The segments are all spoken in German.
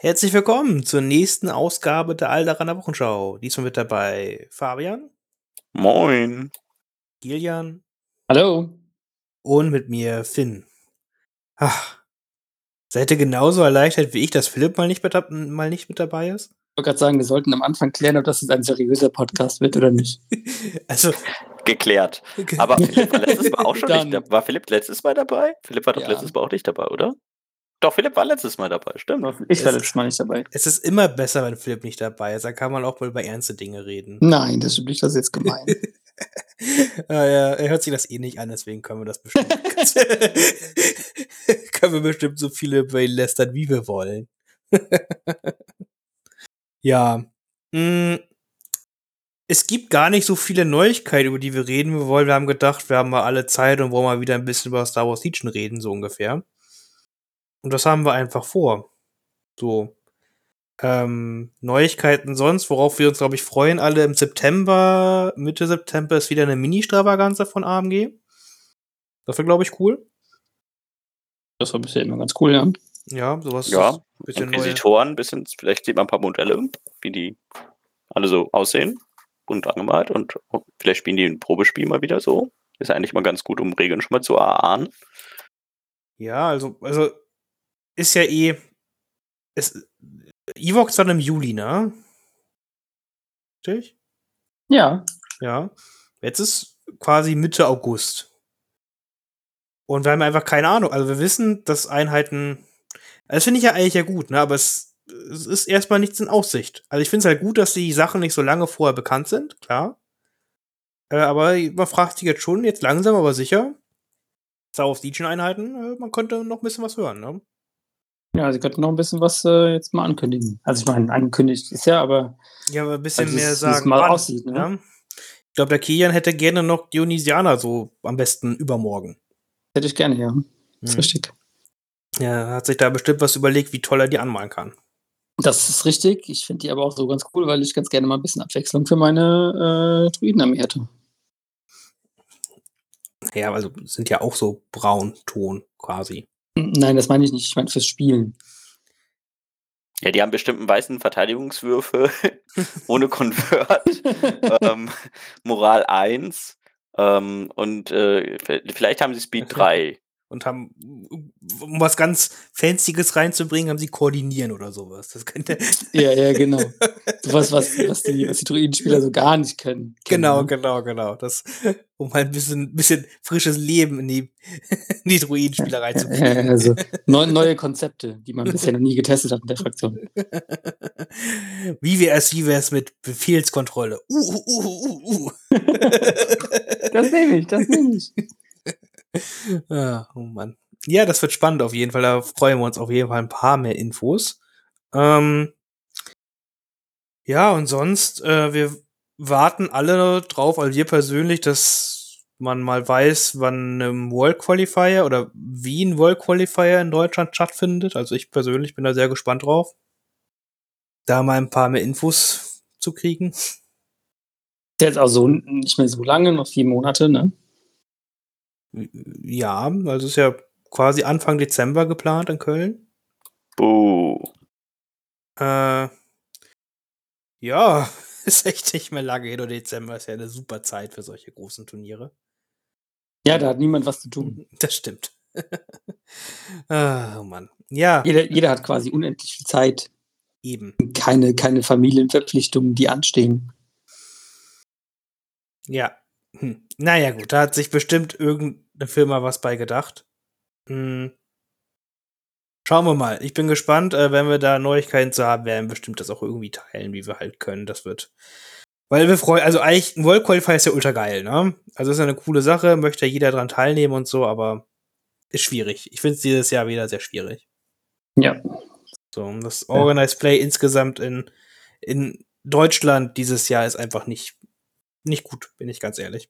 Herzlich willkommen zur nächsten Ausgabe der Alderaner Wochenschau. Diesmal mit dabei Fabian, Moin. Gillian Hallo. und mit mir Finn. Ach, seid ihr genauso erleichtert wie ich, dass Philipp mal nicht mit, mal nicht mit dabei ist? Ich wollte gerade sagen, wir sollten am Anfang klären, ob das jetzt ein seriöser Podcast wird oder nicht. Also, Geklärt. Aber Philipp war letztes Mal auch schon Dann- nicht dabei. War Philipp letztes Mal dabei? Philipp war doch Ja. letztes Mal auch nicht dabei, oder? Doch, Philipp war letztes Mal dabei, stimmt. Ich war Es- letztes Mal nicht dabei. es ist immer besser, wenn Philipp nicht dabei ist. Da kann man auch mal über ernste Dinge reden. Nein, das nicht, das ist jetzt gemein. ah, ja, er hört sich das eh nicht an, deswegen können wir das bestimmt. können wir bestimmt so viele über ihn lästern, wie wir wollen. ja. mh, es gibt gar nicht so viele Neuigkeiten, über die wir reden wollen. Wir haben gedacht, wir haben mal alle Zeit und wollen mal wieder ein bisschen über Star Wars Legion reden, so ungefähr. Und das haben wir einfach vor. So. Ähm, Neuigkeiten sonst, worauf wir uns, glaube ich, freuen, alle im September, Mitte September ist wieder eine Mini-Stravaganza von AMG. Das wäre, glaube ich, cool. Das war bisher immer ganz cool, ja. Ja, sowas. Ja, ein bisschen. Inquisitoren, bisschen, vielleicht sieht man ein paar Modelle, wie die alle so aussehen und angemalt und vielleicht spielen die ein Probespiel mal wieder so. Ist eigentlich mal ganz gut, um Regeln schon mal zu erahnen. Ja, also, also ist ja eh. Es, Evox dann im Juli, ne? Richtig? Ja. Ja. Jetzt ist quasi Mitte August. Und wir haben einfach keine Ahnung. Also wir wissen, dass Einheiten. Das finde ich ja eigentlich ja gut, ne? Aber es, es ist erstmal nichts in Aussicht. Also ich finde es halt gut, dass die Sachen nicht so lange vorher bekannt sind, klar. Äh, aber man fragt sich jetzt schon, jetzt langsam, aber sicher. Star Wars Legion-Einheiten, äh, man könnte noch ein bisschen was hören, ne? Ja, sie könnten noch ein bisschen was äh, jetzt mal ankündigen. Also ich meine, angekündigt ist ja, aber Ja, aber ein bisschen Also, mehr sagen. mal wann, aussieht, ne? ja? Ich glaube, der Kian hätte gerne noch Dionysianer, so am besten übermorgen. hätte ich gerne, ja. Das ist Hm. richtig. Ja, hat sich da bestimmt was überlegt, wie toll er die anmalen kann. Das ist richtig. Ich finde die aber auch so ganz cool, weil ich ganz gerne mal ein bisschen Abwechslung für meine äh, Druidenarmee hätte. Ja, also sind ja auch so Braunton quasi. Nein, das meine ich nicht. Ich meine fürs Spielen. Ja, die haben bestimmt einen weißen Verteidigungswürfel ohne Convert, ähm, Moral 1 ähm, und äh, vielleicht haben sie Speed 3. Und haben, um was ganz Fancyes reinzubringen, haben sie koordinieren oder sowas. Das könnte. Ja, ja, genau. Sowas, was, was, die, was die Druidenspieler so gar nicht können. genau, ne? genau, genau. Das, um ein bisschen, bisschen frisches Leben in die, in die Druidenspieler reinzubringen. also neu, neue Konzepte, die man bisher noch nie getestet hat in der Fraktion. wie wär's, wie wär's mit Befehlskontrolle? Uh, uh, uh, uh, uh. Das nehme ich, das nehme ich. Oh Mann. Ja, das wird spannend auf jeden Fall. Da freuen wir uns auf jeden Fall ein paar mehr Infos. Ähm, ja, und sonst, äh, wir warten alle drauf, also wir persönlich, dass man mal weiß, wann ein World Qualifier oder wie ein World Qualifier in Deutschland stattfindet. Also ich persönlich bin da sehr gespannt drauf. Da mal ein paar mehr Infos zu kriegen. Ist jetzt auch so nicht mehr so lange, noch vier Monate, ne? Ja, also ist ja quasi Anfang Dezember geplant in Köln. Buh. Äh, ja, ist echt nicht mehr lange hin. Und Dezember ist ja eine super Zeit für solche großen Turniere. Ja, da hat niemand was zu tun. Das stimmt. ah, oh Mann. Ja, Jeder, jeder hat quasi unendlich viel Zeit. eben. Keine, keine Familienverpflichtungen, die anstehen. Ja. Hm. Naja, gut, da hat sich bestimmt irgendeine Firma was bei gedacht. Hm. Schauen wir mal. Ich bin gespannt. Äh, wenn wir da Neuigkeiten zu haben, werden wir bestimmt das auch irgendwie teilen, wie wir halt können. Das wird. Weil wir freuen, also eigentlich, ein World Qualifier ist ja ultra geil, ne? Also ist ja eine coole Sache, möchte ja jeder dran teilnehmen und so, aber ist schwierig. Ich finde es dieses Jahr wieder sehr schwierig. Ja. So, das Organized Play insgesamt in, in Deutschland dieses Jahr ist einfach nicht, nicht gut, bin ich ganz ehrlich.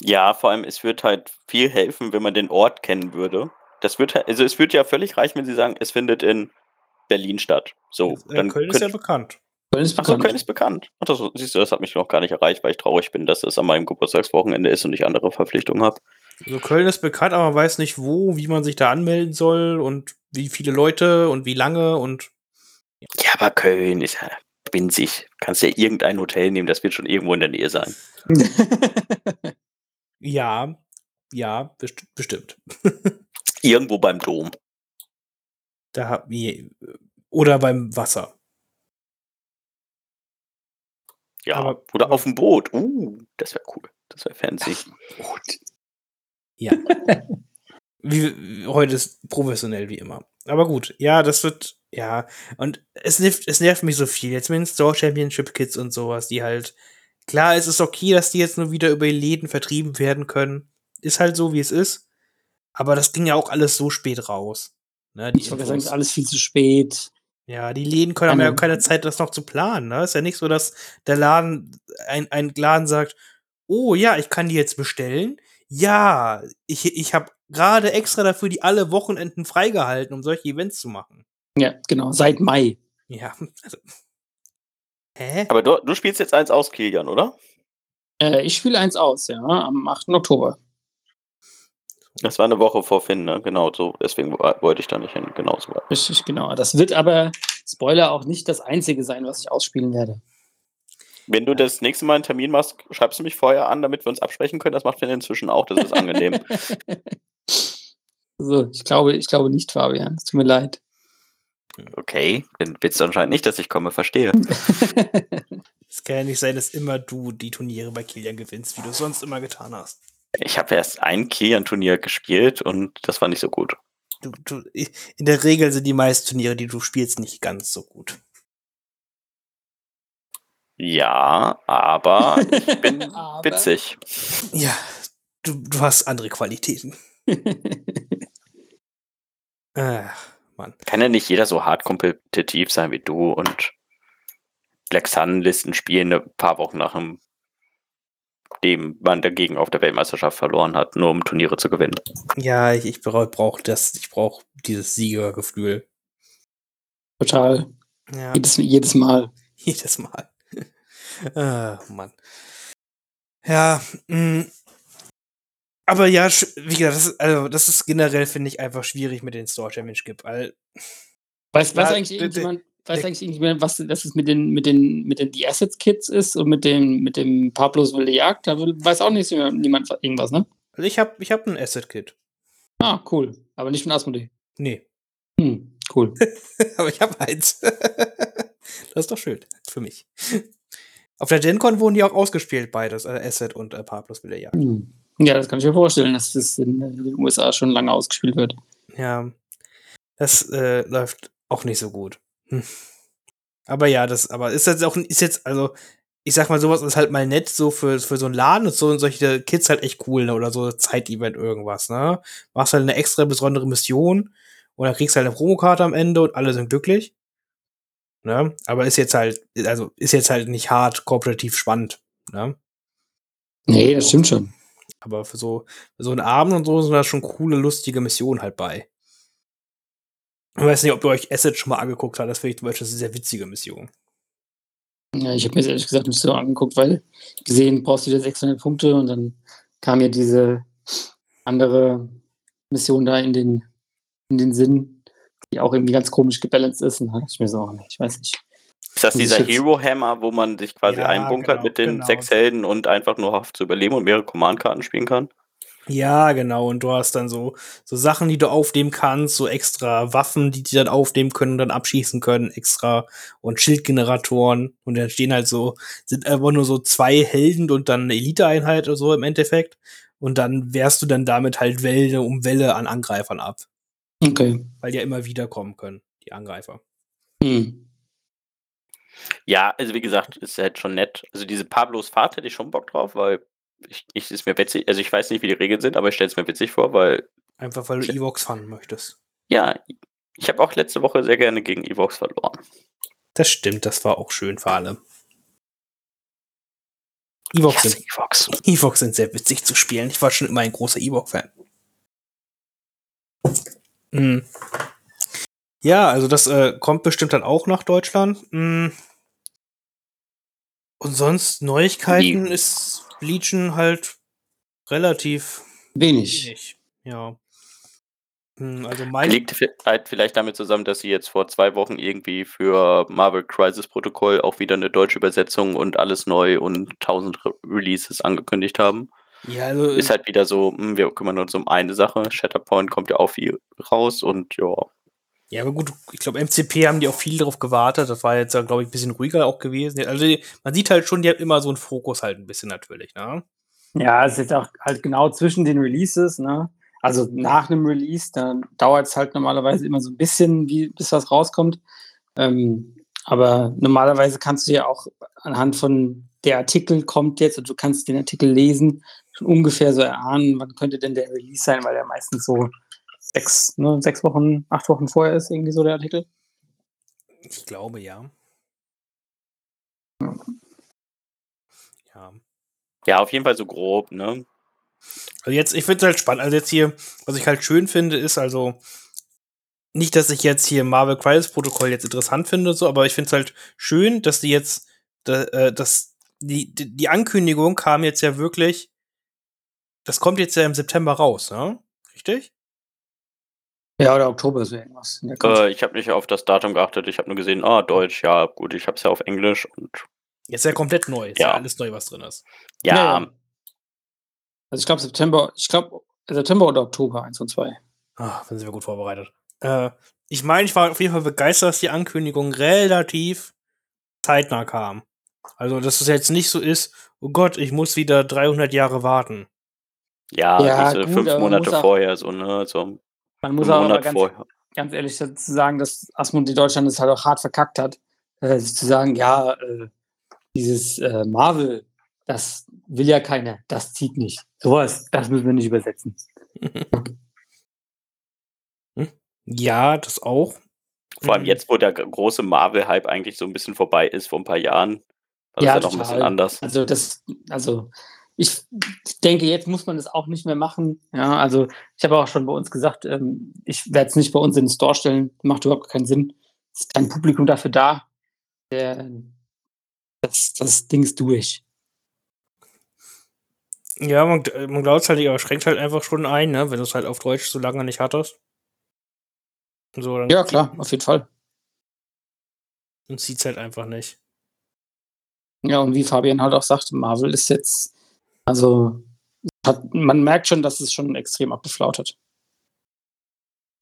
Ja, vor allem, es wird halt viel helfen, wenn man den Ort kennen würde. Das wird halt, also es wird ja völlig reichen, wenn sie sagen, es findet in Berlin statt. So, Äh, dann Köln ist ja bekannt. Köln ist Ach so, bekannt. Köln ist bekannt. Ach, das, siehst du, das hat mich noch gar nicht erreicht, weil ich traurig bin, dass es an meinem Geburtstagswochenende ist und ich andere Verpflichtungen habe. Also Köln ist bekannt, aber man weiß nicht wo, wie man sich da anmelden soll und wie viele Leute und wie lange und Ja, aber Köln ist ja winzig. Kannst ja irgendein Hotel nehmen, das wird schon irgendwo in der Nähe sein. Ja, ja, best bestimmt. Irgendwo beim Dom. Da oder beim Wasser. Ja, Aber- oder aber- auf dem Boot. Uh, das wäre cool. Das wäre fancy. Ja. wie, wie, heute ist professionell wie immer. Aber gut, ja, das wird, ja. Und es nervt, es nervt mich so viel. Jetzt mit den Store Championship Kids und sowas, die halt, klar, es ist okay, dass die jetzt nur wieder über die Läden vertrieben werden können. Ist halt so, wie es ist. Aber das ging ja auch alles so spät raus. Ne, die Ich wollte sagen, ist alles viel zu spät. Ja, die Läden können haben ja Keine- keine Zeit, das noch zu planen. Ne? Ist ja nicht so, dass der Laden, ein, ein Laden sagt, oh ja, ich kann die jetzt bestellen. Ja, ich, ich habe gerade extra dafür die alle Wochenenden freigehalten, um solche Events zu machen. Ja, genau, seit Mai. Ja. Also, hä? Aber du, du spielst jetzt eins aus, Kilian, oder? Äh, ich spiele eins aus, ja, am 8. Oktober. Das war eine Woche vor Finn, ne? Genau, so. Deswegen wo- wollte ich da nicht hin. Genau so. Richtig, genau. Das wird aber, Spoiler, auch nicht das einzige sein, was ich ausspielen werde. Wenn du das nächste Mal einen Termin machst, schreibst du mich vorher an, damit wir uns absprechen können. Das macht Finn inzwischen auch. Das ist angenehm. so, ich glaube, ich glaube nicht, Fabian. Es tut mir leid. Okay, dann willst du anscheinend nicht, dass ich komme, verstehe. Es kann ja nicht sein, dass immer du die Turniere bei Kilian gewinnst, wie du es sonst immer getan hast. Ich habe erst ein Kilian-Turnier gespielt und das war nicht so gut. Du, du, in der Regel sind die meisten Turniere, die du spielst, nicht ganz so gut. Ja, aber ich bin Aber- witzig. Ja, du, du hast andere Qualitäten. Ach, Mann. Kann ja nicht jeder so hart kompetitiv sein wie du und Black Sun-Listen spielen ein paar Wochen nach dem, dem man dagegen auf der Weltmeisterschaft verloren hat, nur um Turniere zu gewinnen. Ja, ich, ich brauche das, ich brauche dieses Siegergefühl. Total. Ja, Jedes, jedes Mal. jedes Mal. Ah, Mann. Ja, mh. aber ja, wie gesagt, das ist, also, das ist generell, finde ich, einfach schwierig mit den Store Championship, weil Weiß, weiß eigentlich irgendjemand, weiß eigentlich irgendjemand, was das ist mit den, mit den, mit den The Assets Kits ist und mit dem, mit dem Pablos wilde Jagd? Da weiß auch nicht niemand irgendwas, ne? also ich habe ich hab ein Asset-Kit. Ah, cool. Aber nicht von Asmodee. Nee, Hm, cool. aber ich habe eins. das ist doch schön für mich. Auf der GenCon wurden die auch ausgespielt, beides, äh, Asset und äh, Pablos will der Jagd. Hm. Ja, das kann ich mir vorstellen, dass das in äh, den USA schon lange ausgespielt wird. Ja, das äh, läuft auch nicht so gut. Hm. Aber ja, das, aber ist jetzt auch, ist jetzt, also, ich sag mal, sowas ist halt mal nett, so für, für so einen Laden und so und solche Kids halt echt cool, ne? Oder so Zeitevent irgendwas, ne? Machst halt eine extra besondere Mission und dann kriegst halt eine Promokarte am Ende und alle sind glücklich. Ne? Aber ist jetzt halt, also ist jetzt halt nicht hart kooperativ spannend, ne? Nee, das stimmt schon. Aber für so, für so einen Abend und so sind da schon coole, lustige Missionen halt bei. Ich weiß nicht, ob ihr euch Asset schon mal angeguckt habt. Das finde ich zum Beispiel eine sehr witzige Mission. Ja, ich habe mir das ehrlich gesagt nicht so angeguckt, weil gesehen, brauchst du wieder 600 Punkte und dann kam mir diese andere Mission da in den, in den Sinn, die auch irgendwie ganz komisch gebalanced ist. Und dachte ich mir so, ich weiß nicht. Ist das dieser jetzt- Hero Hammer, wo man sich quasi Ja, einbunkert genau, mit den genau. sechs Helden und einfach nur hofft zu überleben und mehrere Command-Karten spielen kann? Ja, genau. Und du hast dann so, so Sachen, die du aufnehmen kannst, so extra Waffen, die die dann aufnehmen können und dann abschießen können, extra und Schildgeneratoren. Und dann stehen halt so, sind einfach nur so zwei Helden und dann eine Eliteeinheit oder so im Endeffekt. Und dann wehrst du dann damit halt Welle um Welle an Angreifern ab. Okay. Weil die ja immer wieder kommen können, die Angreifer. Hm. Ja, also wie gesagt, ist halt schon nett. Also diese Pablos Fahrt hätte ich schon Bock drauf, weil ich, ich ist mir witzig, also ich weiß nicht, wie die Regeln sind, aber ich stelle es mir witzig vor, weil Einfach weil du Evox fahren möchtest. ja, ich habe auch letzte Woche sehr gerne gegen Evox verloren. Das stimmt, das war auch schön für alle. Evox sind, Evox. Evox sind sehr witzig zu spielen. Ich war schon immer ein großer Evox-Fan. Mhm. Ja, also das äh, kommt bestimmt dann auch nach Deutschland. Mhm. Und sonst Neuigkeiten Wie? ist Legion halt relativ Wenig. wenig. Ja. Hm, also mein Liegt halt vielleicht damit zusammen, dass sie jetzt vor zwei Wochen irgendwie für Marvel Crisis Protocol auch wieder eine deutsche Übersetzung und alles neu und 1000 Re Releases angekündigt haben. Ja, also Ist halt wieder so, hm, wir kümmern uns um eine Sache. Shatterpoint kommt ja auch viel raus und ja. Ja, aber gut, ich glaube, MCP haben die auch viel darauf gewartet. Das war jetzt, glaube ich, ein bisschen ruhiger auch gewesen. Also man sieht halt schon, die haben immer so einen Fokus halt ein bisschen natürlich, ne? Ja, es ist jetzt auch halt genau zwischen den Releases, ne? Also nach einem Release, dann dauert es halt normalerweise immer so ein bisschen, wie, bis was rauskommt. Ähm, aber normalerweise kannst du ja auch anhand von der Artikel kommt jetzt und du kannst den Artikel lesen, schon ungefähr so erahnen, wann könnte denn der Release sein, weil der meistens so sechs, ne, sechs Wochen, acht Wochen vorher ist, irgendwie so der Artikel. Ich glaube, ja. Ja. Ja, auf jeden Fall so grob, ne? Also jetzt, ich finde es halt spannend. Also jetzt hier, was ich halt schön finde, ist also nicht, dass ich jetzt hier Marvel Crisis Protokoll jetzt interessant finde, so, aber ich finde es halt schön, dass die jetzt, da, äh, dass die, die, die Ankündigung kam jetzt ja wirklich, das kommt jetzt ja im September raus, ne? Richtig? Ja, oder Oktober so irgendwas. Äh, ich habe nicht auf das Datum geachtet. Ich habe nur gesehen, ah, Deutsch, ja, gut, ich habe es ja auf Englisch und Jetzt ja komplett neu. Ist ja. Ja. alles neu, was drin ist. ja, Also ich glaube September, ich glaube September oder Oktober, eins und zwei. Ah, dann sind wir gut vorbereitet. Äh, ich meine, ich war auf jeden Fall begeistert, dass die Ankündigung relativ zeitnah kam. Also, dass es jetzt nicht so ist, oh Gott, ich muss wieder 300 Jahre warten. Ja, Ja, gut, fünf Monate auch- vorher, so, ne? So Man muss aber Monat ganz, vorher. ganz ehrlich dazu sagen, dass Asmund in Deutschland es halt auch hart verkackt hat, äh, zu sagen, ja, äh, dieses äh, Marvel, das will ja keiner, das zieht nicht. Sowas, das müssen wir nicht übersetzen. Ja, das auch. Vor allem Mhm. jetzt, wo der große Marvel-Hype eigentlich so ein bisschen vorbei ist, vor ein paar Jahren, war das ja, noch ein bisschen anders. Also das, also ich denke, jetzt muss man das auch nicht mehr machen. Ja, also ich habe auch schon bei uns gesagt, ähm, ich werde es nicht bei uns in den Store stellen, macht überhaupt keinen Sinn. Es ist kein Publikum dafür da. Der, das, das Ding ist durch. Ja, man, man glaubt es halt nicht, aber schränkt halt einfach schon ein, ne? Wenn du es halt auf Deutsch so lange nicht hattest. So, Ja, klar, auf jeden Fall. Und zieht's halt einfach nicht. Ja, und wie Fabian halt auch sagt, Marvel ist jetzt, also hat, man merkt schon, dass es schon extrem abgeflaut hat.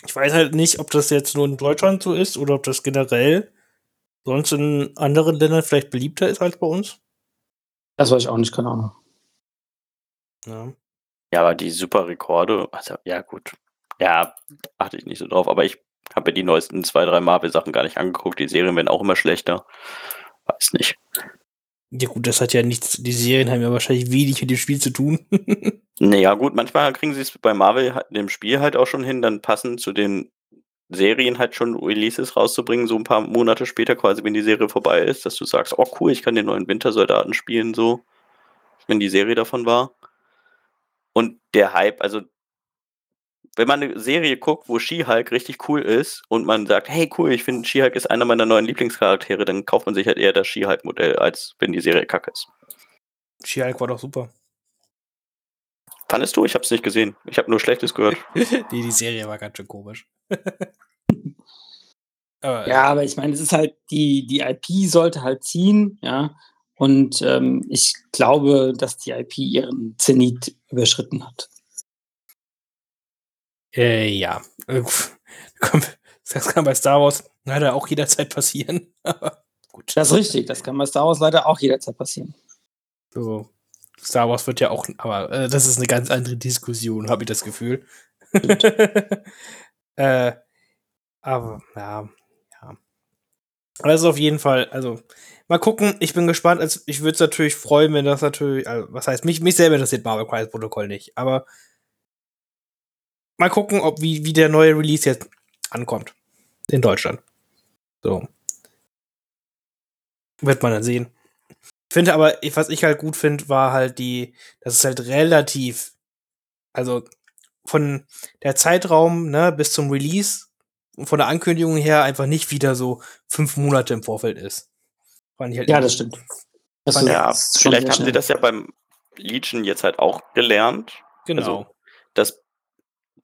Ich weiß halt nicht, ob das jetzt nur in Deutschland so ist oder ob das generell sonst in anderen Ländern vielleicht beliebter ist als bei uns. Das weiß ich auch nicht, keine Ahnung. Ja. Ja, aber die super Rekorde, also ja gut. Ja, achte ich nicht so drauf, aber ich habe mir die neuesten zwei, drei Marvel-Sachen gar nicht angeguckt. Die Serien werden auch immer schlechter. Weiß nicht. Ja, gut, das hat ja nichts, die Serien haben ja wahrscheinlich wenig mit dem Spiel zu tun. Naja, gut, manchmal kriegen sie es bei Marvel halt- dem Spiel halt auch schon hin, dann passend zu den Serien halt schon Releases rauszubringen, so ein paar Monate später quasi, wenn die Serie vorbei ist, dass du sagst, oh cool, ich kann den neuen Wintersoldaten spielen, so, wenn die Serie davon war. Und der Hype, also wenn man eine Serie guckt, wo She-Hulk richtig cool ist und man sagt, hey cool, ich finde She-Hulk ist einer meiner neuen Lieblingscharaktere, dann kauft man sich halt eher das She-Hulk-Modell, als wenn die Serie kacke ist. She-Hulk war doch super. Fandest du? Ich habe es nicht gesehen. Ich habe nur Schlechtes gehört. nee, die Serie war ganz schön komisch. aber, Ja, aber ich meine, es ist halt, die, die IP sollte halt ziehen, ja. Und ähm, ich glaube, dass die IP ihren Zenit überschritten hat. Äh, ja. Äh, Das kann bei Star Wars leider auch jederzeit passieren. Gut. Das ist richtig, das kann bei Star Wars leider auch jederzeit passieren. So. Star Wars wird ja auch, aber äh, das ist eine ganz andere Diskussion, habe ich das Gefühl. äh, aber ja, ja. Aber das ist auf jeden Fall, also mal gucken, ich bin gespannt. Also, ich würde es natürlich freuen, wenn das natürlich, also, was heißt, mich, mich selber interessiert Marvel Crisis Protokoll nicht, aber mal gucken, ob wie, wie der neue Release jetzt ankommt. In Deutschland. So. Wird man dann sehen. Ich finde aber, ich- was ich halt gut finde, war halt die, das ist halt relativ, also von der Zeitraum, ne, bis zum Release und von der Ankündigung her einfach nicht wieder so fünf Monate im Vorfeld ist. Fand ich halt Ja, das stimmt. Das Ja, vielleicht haben sie das ja beim Legion jetzt halt auch gelernt. Genau. Also, dass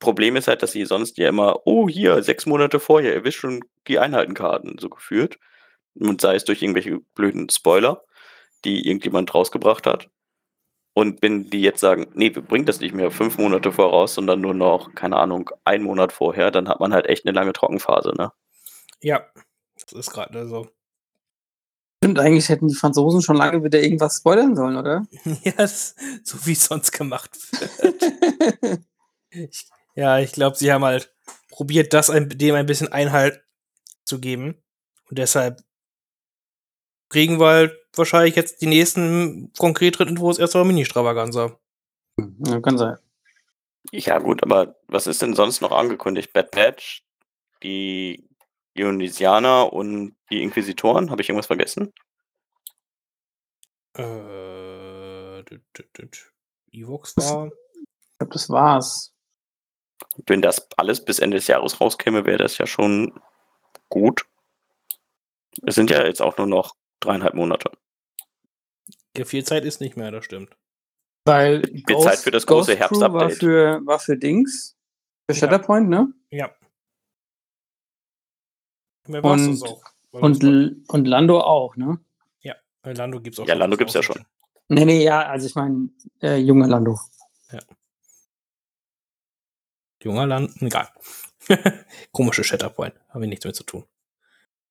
Problem ist halt, dass sie sonst ja immer, oh, hier, sechs Monate vorher, ihr wisst schon die Einheitenkarten so geführt. Und sei es durch irgendwelche blöden Spoiler, die irgendjemand rausgebracht hat. Und wenn die jetzt sagen, nee, wir bringen das nicht mehr fünf Monate voraus, sondern nur noch, keine Ahnung, einen Monat vorher, dann hat man halt echt eine lange Trockenphase, ne? Ja, das ist gerade so. Stimmt, eigentlich hätten die Franzosen schon lange wieder irgendwas spoilern sollen, oder? ja, das, so wie es sonst gemacht wird. ich, ja, ich glaube, sie haben halt probiert, das ein, dem ein bisschen Einhalt zu geben. Und deshalb kriegen wir halt wahrscheinlich jetzt die nächsten konkreteren Infos erst auf Mini-Stravaganza. Ja, kann sein. Ja, gut, aber was ist denn sonst noch angekündigt? Bad Batch, die Ionisianer und die Inquisitoren? Habe ich irgendwas vergessen? Äh. Evox war. Ich glaube, das war's. Wenn das alles bis Ende des Jahres rauskäme, wäre das ja schon gut. Es sind ja jetzt auch nur noch dreieinhalb Monate. Ja, viel Zeit ist nicht mehr, das stimmt. Weil Wird Zeit für das große Crew war Herbstupdate. für, war für Dings. Für Ja. Shatterpoint, ne? Ja. Mehr Und- das auch. Weil Und, und Lando auch, ne? weil Lando gibt's auch Ja, schon Lando gibt's ja raus. Nee, nee, ja, also ich meine, äh, junge Lando. Junger Land, egal. Komische Shatterpoint, haben wir nichts mit zu tun.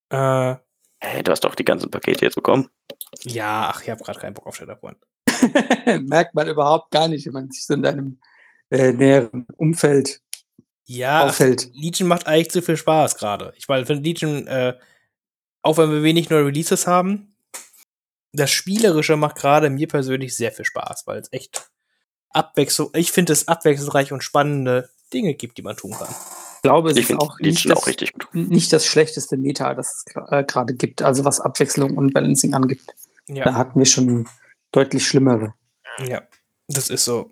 Äh, Hey, du hast doch die ganzen Pakete jetzt bekommen. ja, ach, ich habe gerade keinen Bock auf Shatterpoint. Merkt man überhaupt gar nicht, wenn man sich so in deinem äh, näheren Umfeld Ja, auffällt. Legion macht eigentlich zu viel Spaß gerade. Ich meine, finde Legion, äh, auch wenn wir wenig neue Releases haben, das Spielerische macht gerade mir persönlich sehr viel Spaß, weil es echt Abwechslung, ich finde es abwechslungsreich und spannende Dinge gibt, die man tun kann. Ich glaube, es Ich ist finde auch nicht, auch das, richtig gut. nicht das schlechteste Meta, das es äh, gerade gibt, also was Abwechslung und Balancing angibt. Da Ja, hatten wir schon deutlich schlimmere. ja, das ist so.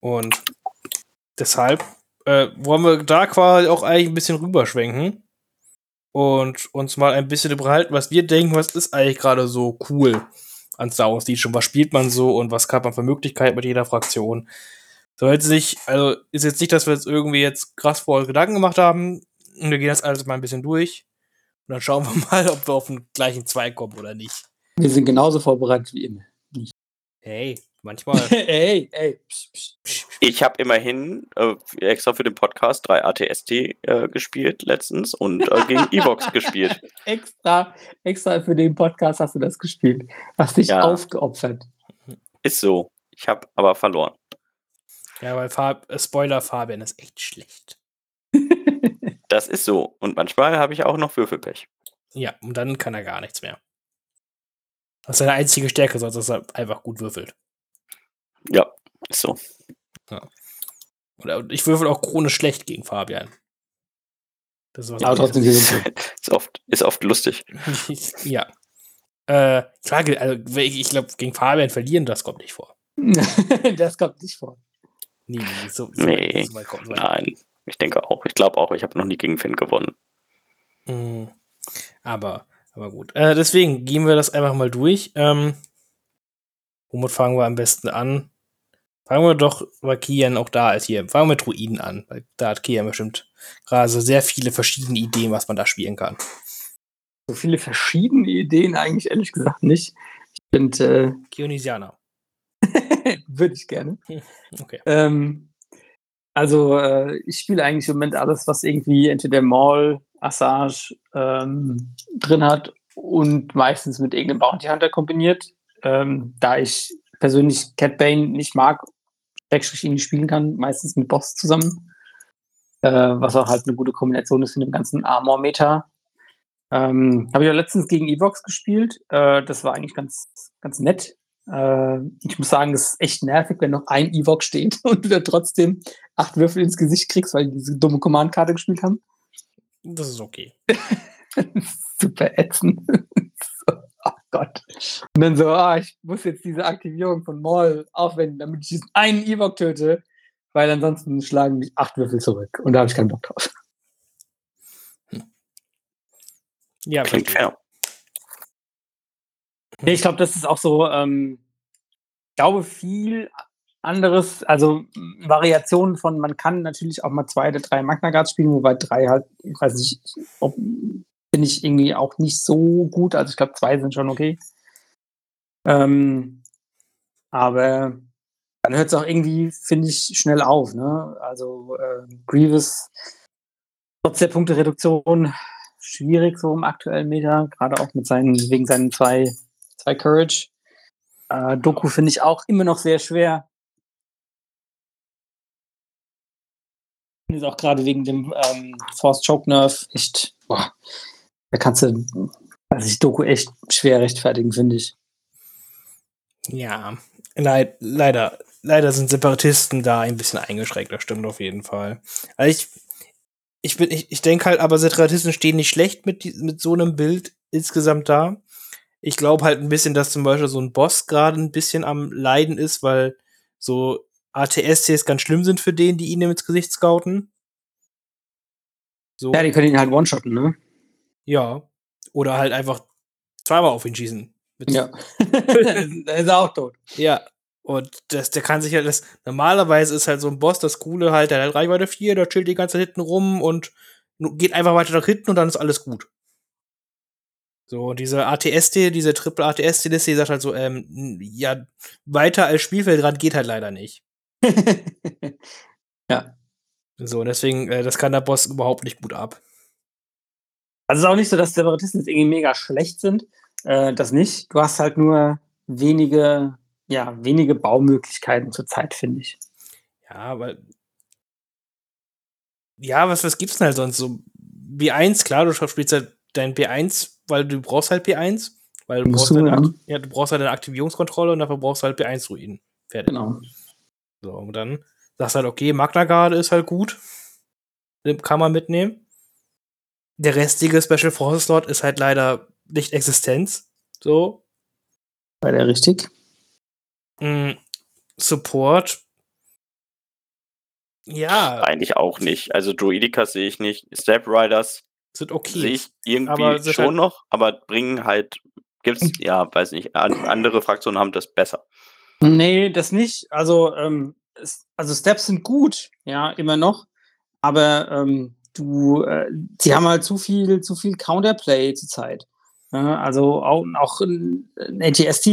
Und deshalb äh, wollen wir da quasi auch eigentlich ein bisschen rüberschwenken und uns mal ein bisschen überhalten, was wir denken, was ist eigentlich gerade so cool an Star Wars Legion, was spielt man so und was hat man für Möglichkeiten mit jeder Fraktion. Soll jetzt nicht, also ist jetzt nicht, dass wir jetzt irgendwie jetzt krass vor Gedanken gemacht haben. Wir gehen das alles mal ein bisschen durch und dann schauen wir mal, ob wir auf den gleichen Zweig kommen oder nicht. Wir sind genauso vorbereitet wie immer. Hey, manchmal. ey, ey. Psch, psch. psch, Ich habe immerhin äh, extra für den Podcast drei ATST äh, gespielt letztens und äh, gegen Evox gespielt. Extra, extra für den Podcast hast du das gespielt. Hast dich Ja. aufgeopfert. Ist so. Ich habe aber verloren. Ja, weil Fab äh, Spoiler Fabian ist echt schlecht. Das ist so. Und manchmal habe ich auch noch Würfelpech. Ja, und dann kann er gar nichts mehr. Das ist seine einzige Stärke, sonst dass er einfach gut würfelt. Ja, ist so. Oder und ich würfel auch chronisch schlecht gegen Fabian. Das ist was Aber trotzdem, sind ist, oft, ist oft lustig. ja. Äh, Frage, also ich glaube, gegen Fabian verlieren, das kommt nicht vor. das kommt nicht vor. Nee, nee, so, so, Nee, so weit kommt so weit. Nein, ich denke auch. Ich glaube auch, ich habe noch nie gegen Finn gewonnen. Mm, Aber, aber gut. Äh, deswegen gehen wir das einfach mal durch. Ähm, womit fangen wir am besten an? Fangen wir doch, weil Kian auch da ist hier. Fangen wir mit Druiden an, weil da hat Kian bestimmt gerade so sehr viele verschiedene Ideen, was man da spielen kann. So viele verschiedene Ideen eigentlich ehrlich gesagt nicht. Ich finde, Kionisianer. würde ich gerne. Okay. Ähm, also äh, ich spiele eigentlich im Moment alles, was irgendwie entweder Maul, Assage ähm, drin hat und meistens mit irgendeinem Bounty Hunter kombiniert. Ähm, da ich persönlich Cat Bane nicht mag, Schrägstrich ihn spielen kann, meistens mit Boss zusammen. Äh, was auch halt eine gute Kombination ist in dem ganzen Armor-Meta. Ähm, Habe ich auch letztens gegen Evox gespielt. Äh, das war eigentlich ganz, ganz nett. Äh, ich muss sagen, das ist echt nervig, wenn noch ein Evox steht und du dann trotzdem acht Würfel ins Gesicht kriegst, weil die diese dumme Command-Karte gespielt haben. Das ist okay. Super ätzend. so, oh Gott. Und dann so, ah, ich muss jetzt diese Aktivierung von Maul aufwenden, damit ich diesen einen Evox töte, weil ansonsten schlagen mich acht Würfel zurück. Und da habe ich keinen Bock drauf. Ja, Klingt fair. Ich glaube, das ist auch so, ähm, ich glaube, viel anderes, also Variationen von, man kann natürlich auch mal zwei oder drei Magna Guards spielen, wobei drei halt, ich weiß nicht, bin ich irgendwie auch nicht so gut. Also ich glaube, zwei sind schon okay. Ähm, aber dann hört es auch irgendwie, finde ich, schnell auf. Ne? Also äh, Grievous, trotz der Punktereduktion, schwierig so im aktuellen Meter, gerade auch mit seinen, wegen seinen zwei, zwei Courage. Äh, Doku finde ich auch immer noch sehr schwer. Ist auch gerade wegen dem ähm, Force Choke Nerve echt, boah, da kannst du, also ich Doku echt schwer rechtfertigen, finde ich. Ja, leid, leider, leider sind Separatisten da ein bisschen eingeschränkt, das stimmt auf jeden Fall. Also ich, ich bin, ich, ich denke halt, aber Separatisten stehen nicht schlecht mit, mit so einem Bild insgesamt da. Ich glaube halt ein bisschen, dass zum Beispiel so ein Boss gerade ein bisschen am Leiden ist, weil so ATSCs ganz schlimm sind für den, die ihn ins Gesicht scouten. So. Ja, die können ihn halt one-shotten, ne? Ja. Oder halt einfach zweimal auf ihn schießen. ja. der ist auch tot. Ja. Und das, der kann sich halt, das, normalerweise ist halt so ein Boss das Coole halt, der hat Reichweite 4, der chillt die ganze Zeit hinten rum und geht einfach weiter nach hinten und dann ist alles gut. So, diese ATSD, diese Triple ATSD-Liste, die sagt halt so, ähm, ja, weiter als Spielfeldrand geht halt leider nicht. ja. So, deswegen, äh, das kann der Boss überhaupt nicht gut ab. Also es ist auch nicht so, dass Separatisten jetzt irgendwie mega schlecht sind. Äh, das nicht. Du hast halt nur wenige, ja, wenige Baumöglichkeiten zurzeit, finde ich. Ja, weil. Ja, was, was gibt's denn halt sonst? So B1, klar, du spielst halt dein B1, weil du brauchst halt B1. Weil du brauchst, halt eine, ja, du brauchst halt eine Aktivierungskontrolle und dafür brauchst du halt B1-Ruinen. Fertig. Genau. So, und dann sagst du halt, okay, Magna Guard ist halt gut. Kann man mitnehmen. Der restige Special Forces Slot ist halt leider nicht Existenz. So. War der richtig? Mm, Support. Ja. Eigentlich auch nicht. Also Druidicas sehe ich nicht. Step Riders sind okay. Sehe ich irgendwie schon halt noch, aber bringen halt, gibt's, hm. ja, weiß nicht, andere Fraktionen haben das besser. Nee, das nicht. Also, ähm, also Steps sind gut, ja, immer noch. Aber ähm, du, äh, sie haben halt zu viel, zu viel Counterplay zurzeit. Ja, also auch, auch ein, ATST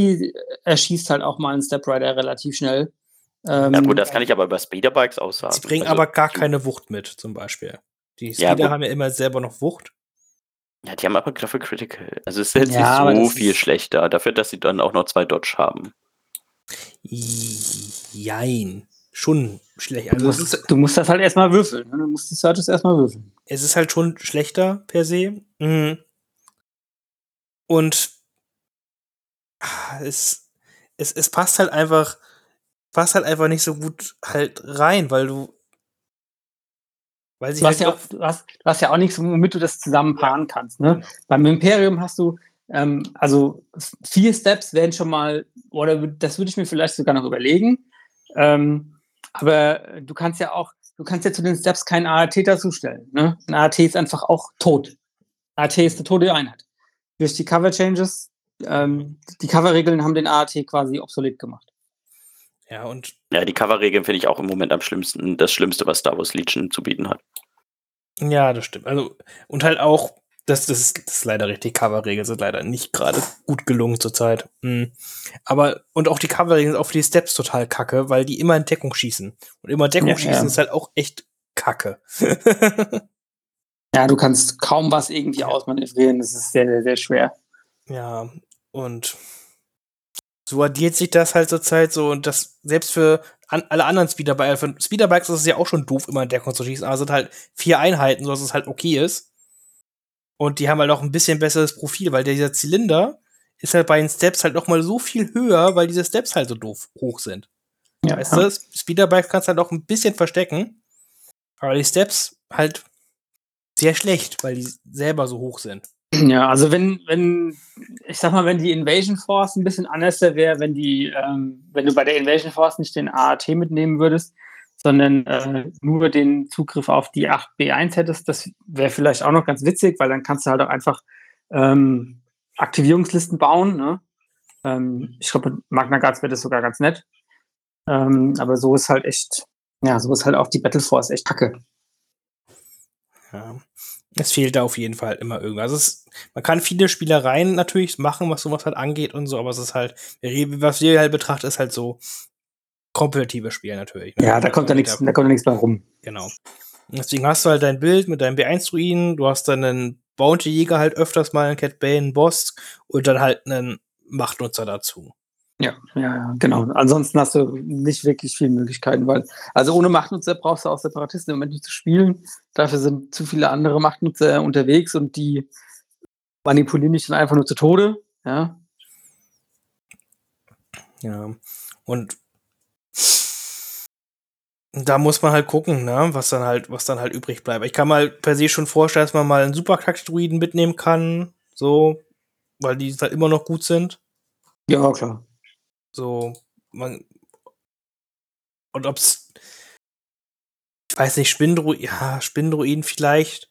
erschießt halt auch mal einen Steprider relativ schnell. Ähm, ja gut, das kann ich aber über Speederbikes auch sagen. Sie bringen also, aber gar keine Wucht mit, zum Beispiel. Die Speeder ja, haben ja immer selber noch Wucht. Ja, die haben aber dafür Critical. Also es ist jetzt ja, nicht so viel schlechter, dafür, dass sie dann auch noch zwei Dodge haben. Jein. Schon schlecht. Also du, musst, du musst das halt erstmal würfeln. Ne? Du musst die Searches erstmal würfeln. Es ist halt schon schlechter per se. Mhm. Und ah, es, es, es passt halt einfach, passt halt einfach nicht so gut halt rein, weil du weil du, hast halt ja auch, du, hast, du hast ja auch nichts, womit du das zusammen paaren kannst. Ne? Beim Imperium hast du, ähm, also vier Steps wären schon mal, oder das würde ich mir vielleicht sogar noch überlegen. Ähm, aber du kannst ja auch, du kannst ja zu den Steps keinen AAT dazustellen. Ne? Ein AAT ist einfach auch tot. AAT ist eine tote Einheit. Durch die Cover Changes, ähm, die Cover-Regeln haben den AAT quasi obsolet gemacht. Ja, und. Ja, die Cover-Regeln finde ich auch im Moment am schlimmsten, das Schlimmste, was Star Wars Legion zu bieten hat. Ja, das stimmt. Also, und halt auch, das, das, ist, das ist leider richtig, Cover-Regeln sind leider nicht gerade gut gelungen zurzeit. Mhm. Aber, und auch die Cover-Regeln sind auch für die Steps total kacke, weil die immer in Deckung schießen. Und immer in Deckung ja, schießen ja. ist halt auch echt kacke. ja, du kannst kaum was irgendwie ausmanövrieren, das ist sehr, sehr, sehr schwer. Ja, und so addiert sich das halt zurzeit so und das selbst für an, alle anderen Speederbikes, für Speederbikes ist es ja auch schon doof, immer in Deckung zu schießen, aber es sind halt vier Einheiten, sodass es halt okay ist. Und die haben halt auch ein bisschen besseres Profil, weil dieser Zylinder ist halt bei den Steps halt noch mal so viel höher, weil diese Steps halt so doof hoch sind. Ja, weißt ja. du, Speederbikes kannst du halt auch ein bisschen verstecken, aber die Steps halt sehr schlecht, weil die selber so hoch sind. Ja, also wenn, wenn, ich sag mal, wenn die Invasion Force ein bisschen anders wäre, wenn die, ähm, wenn du bei der Invasion Force nicht den AAT mitnehmen würdest, sondern äh, nur den Zugriff auf die 8B1 hättest, das wäre vielleicht auch noch ganz witzig, weil dann kannst du halt auch einfach ähm, Aktivierungslisten bauen. Ne? Ähm, ich glaube, Magna Guards wäre das sogar ganz nett. Ähm, aber so ist halt echt, ja, so ist halt auch die Battle Force echt kacke. Ja. Es fehlt da auf jeden Fall immer irgendwas. Also es, man kann viele Spielereien natürlich machen, was sowas halt angeht und so, aber es ist halt, was wir halt betrachten, ist halt so kompetitive Spiel natürlich. Ne? Ja, da kommt da nichts, da kommt da nichts mehr rum. Genau. Deswegen hast du halt dein Bild mit deinem B1-Druiden, du hast dann einen Bounty-Jäger halt öfters mal, einen Cat Bane, einen Boss und dann halt einen Machtnutzer dazu. Ja, ja, ja, genau. Ansonsten hast du nicht wirklich viele Möglichkeiten, weil, also ohne Machtnutzer brauchst du auch Separatisten im Moment nicht zu spielen. Dafür sind zu viele andere Machtnutzer unterwegs und die manipulieren dich dann einfach nur zu Tode, ja. Ja. Und da muss man halt gucken, ne, was dann halt, was dann halt übrig bleibt. Ich kann mal per se schon vorstellen, dass man mal einen Superkaktuiden mitnehmen kann, so, weil die halt immer noch gut sind. Ja, klar. So, man. Und ob's. Ich weiß nicht, Spindruiden, ja, Spindruiden vielleicht.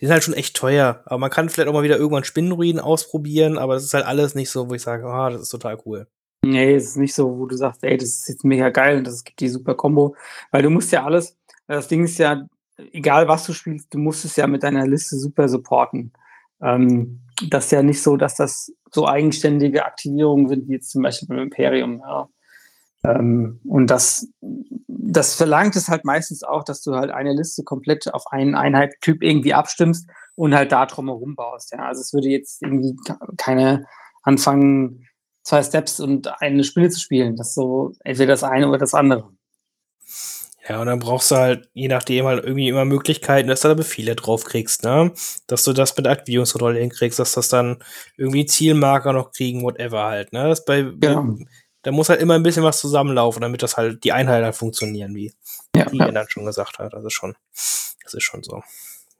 Die sind halt schon echt teuer. Aber man kann vielleicht auch mal wieder irgendwann Spindruiden ausprobieren, aber das ist halt alles nicht so, wo ich sage, ah, oh, das ist total cool. Nee, es ist nicht so, wo du sagst, ey, das ist jetzt mega geil und das gibt die super Combo. Weil du musst ja alles, das Ding ist ja, egal was du spielst, du musst es ja mit deiner Liste super supporten. Ähm, das ist ja nicht so, dass das so eigenständige Aktivierungen sind, wie jetzt zum Beispiel beim Imperium. Ja. Ähm, und das, das verlangt es halt meistens auch, dass du halt eine Liste komplett auf einen Einheittyp irgendwie abstimmst und halt da drumherum baust. Ja. Also es würde jetzt irgendwie keine anfangen, zwei Steps und eine Spinne zu spielen. Das ist so entweder das eine oder das andere. Ja, und dann brauchst du halt, je nachdem, halt irgendwie immer Möglichkeiten, dass du da Befehle drauf kriegst, ne? Dass du das mit Aktivierungskontrolle hinkriegst, dass das dann irgendwie Zielmarker noch kriegen, whatever halt, ne? Das bei, genau. da muss halt immer ein bisschen was zusammenlaufen, damit das halt die Einheiten halt funktionieren, wie ja, die ja. dann schon gesagt hat. Das ist schon, das ist schon so.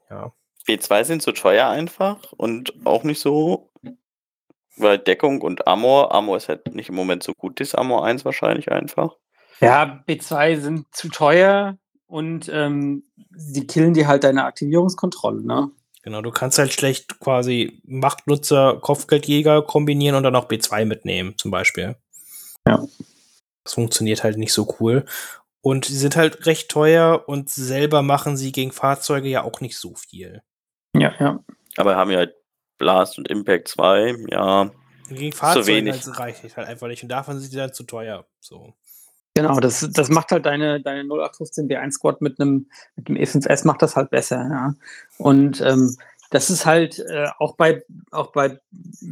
Ja. B2 sind so teuer einfach und auch nicht so weil Deckung und Amor, Amor ist halt nicht im Moment so gut, das Amor 1 wahrscheinlich einfach. Ja, B2 sind zu teuer und ähm, sie killen dir halt deine Aktivierungskontrolle, ne? Genau, du kannst halt schlecht quasi Machtnutzer, Kopfgeldjäger kombinieren und dann auch B2 mitnehmen, zum Beispiel. Ja. Das funktioniert halt nicht so cool. Und sie sind halt recht teuer und selber machen sie gegen Fahrzeuge ja auch nicht so viel. Ja, ja. Aber haben ja halt Blast und Impact 2, ja. Gegen Fahrzeuge halt reicht halt einfach nicht und davon sind die dann zu teuer. So. Genau, das, das macht halt deine, deine 0815 B1 Squad mit einem, mit dem E5S macht das halt besser, ja. Und ähm, das ist halt äh, auch bei auch bei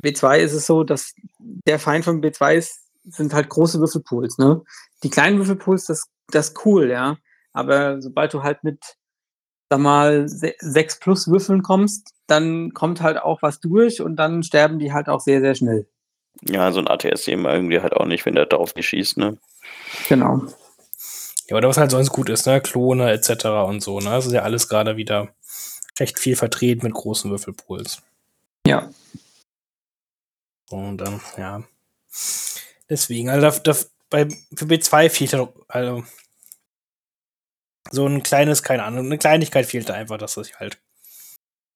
B2 ist es so, dass der Feind von B2 ist, sind halt große Würfelpools, ne? Die kleinen Würfelpools, das, das ist cool, ja. Aber sobald du halt mit sag mal, sechs plus Würfeln kommst, dann kommt halt auch was durch und dann sterben die halt auch sehr, sehr schnell. Ja, so ein ATS wir irgendwie halt auch nicht, wenn der darauf geschießt, ne? Genau. Ja, oder was halt sonst gut ist, ne? Klone etc. und so, ne? Das ist ja alles gerade wieder recht viel vertreten mit großen Würfelpools. Ja. Und dann, ähm, ja. Deswegen, also da, da, bei, für B2 fehlt ja noch, also so ein kleines, keine Ahnung, eine Kleinigkeit fehlte einfach, dass das halt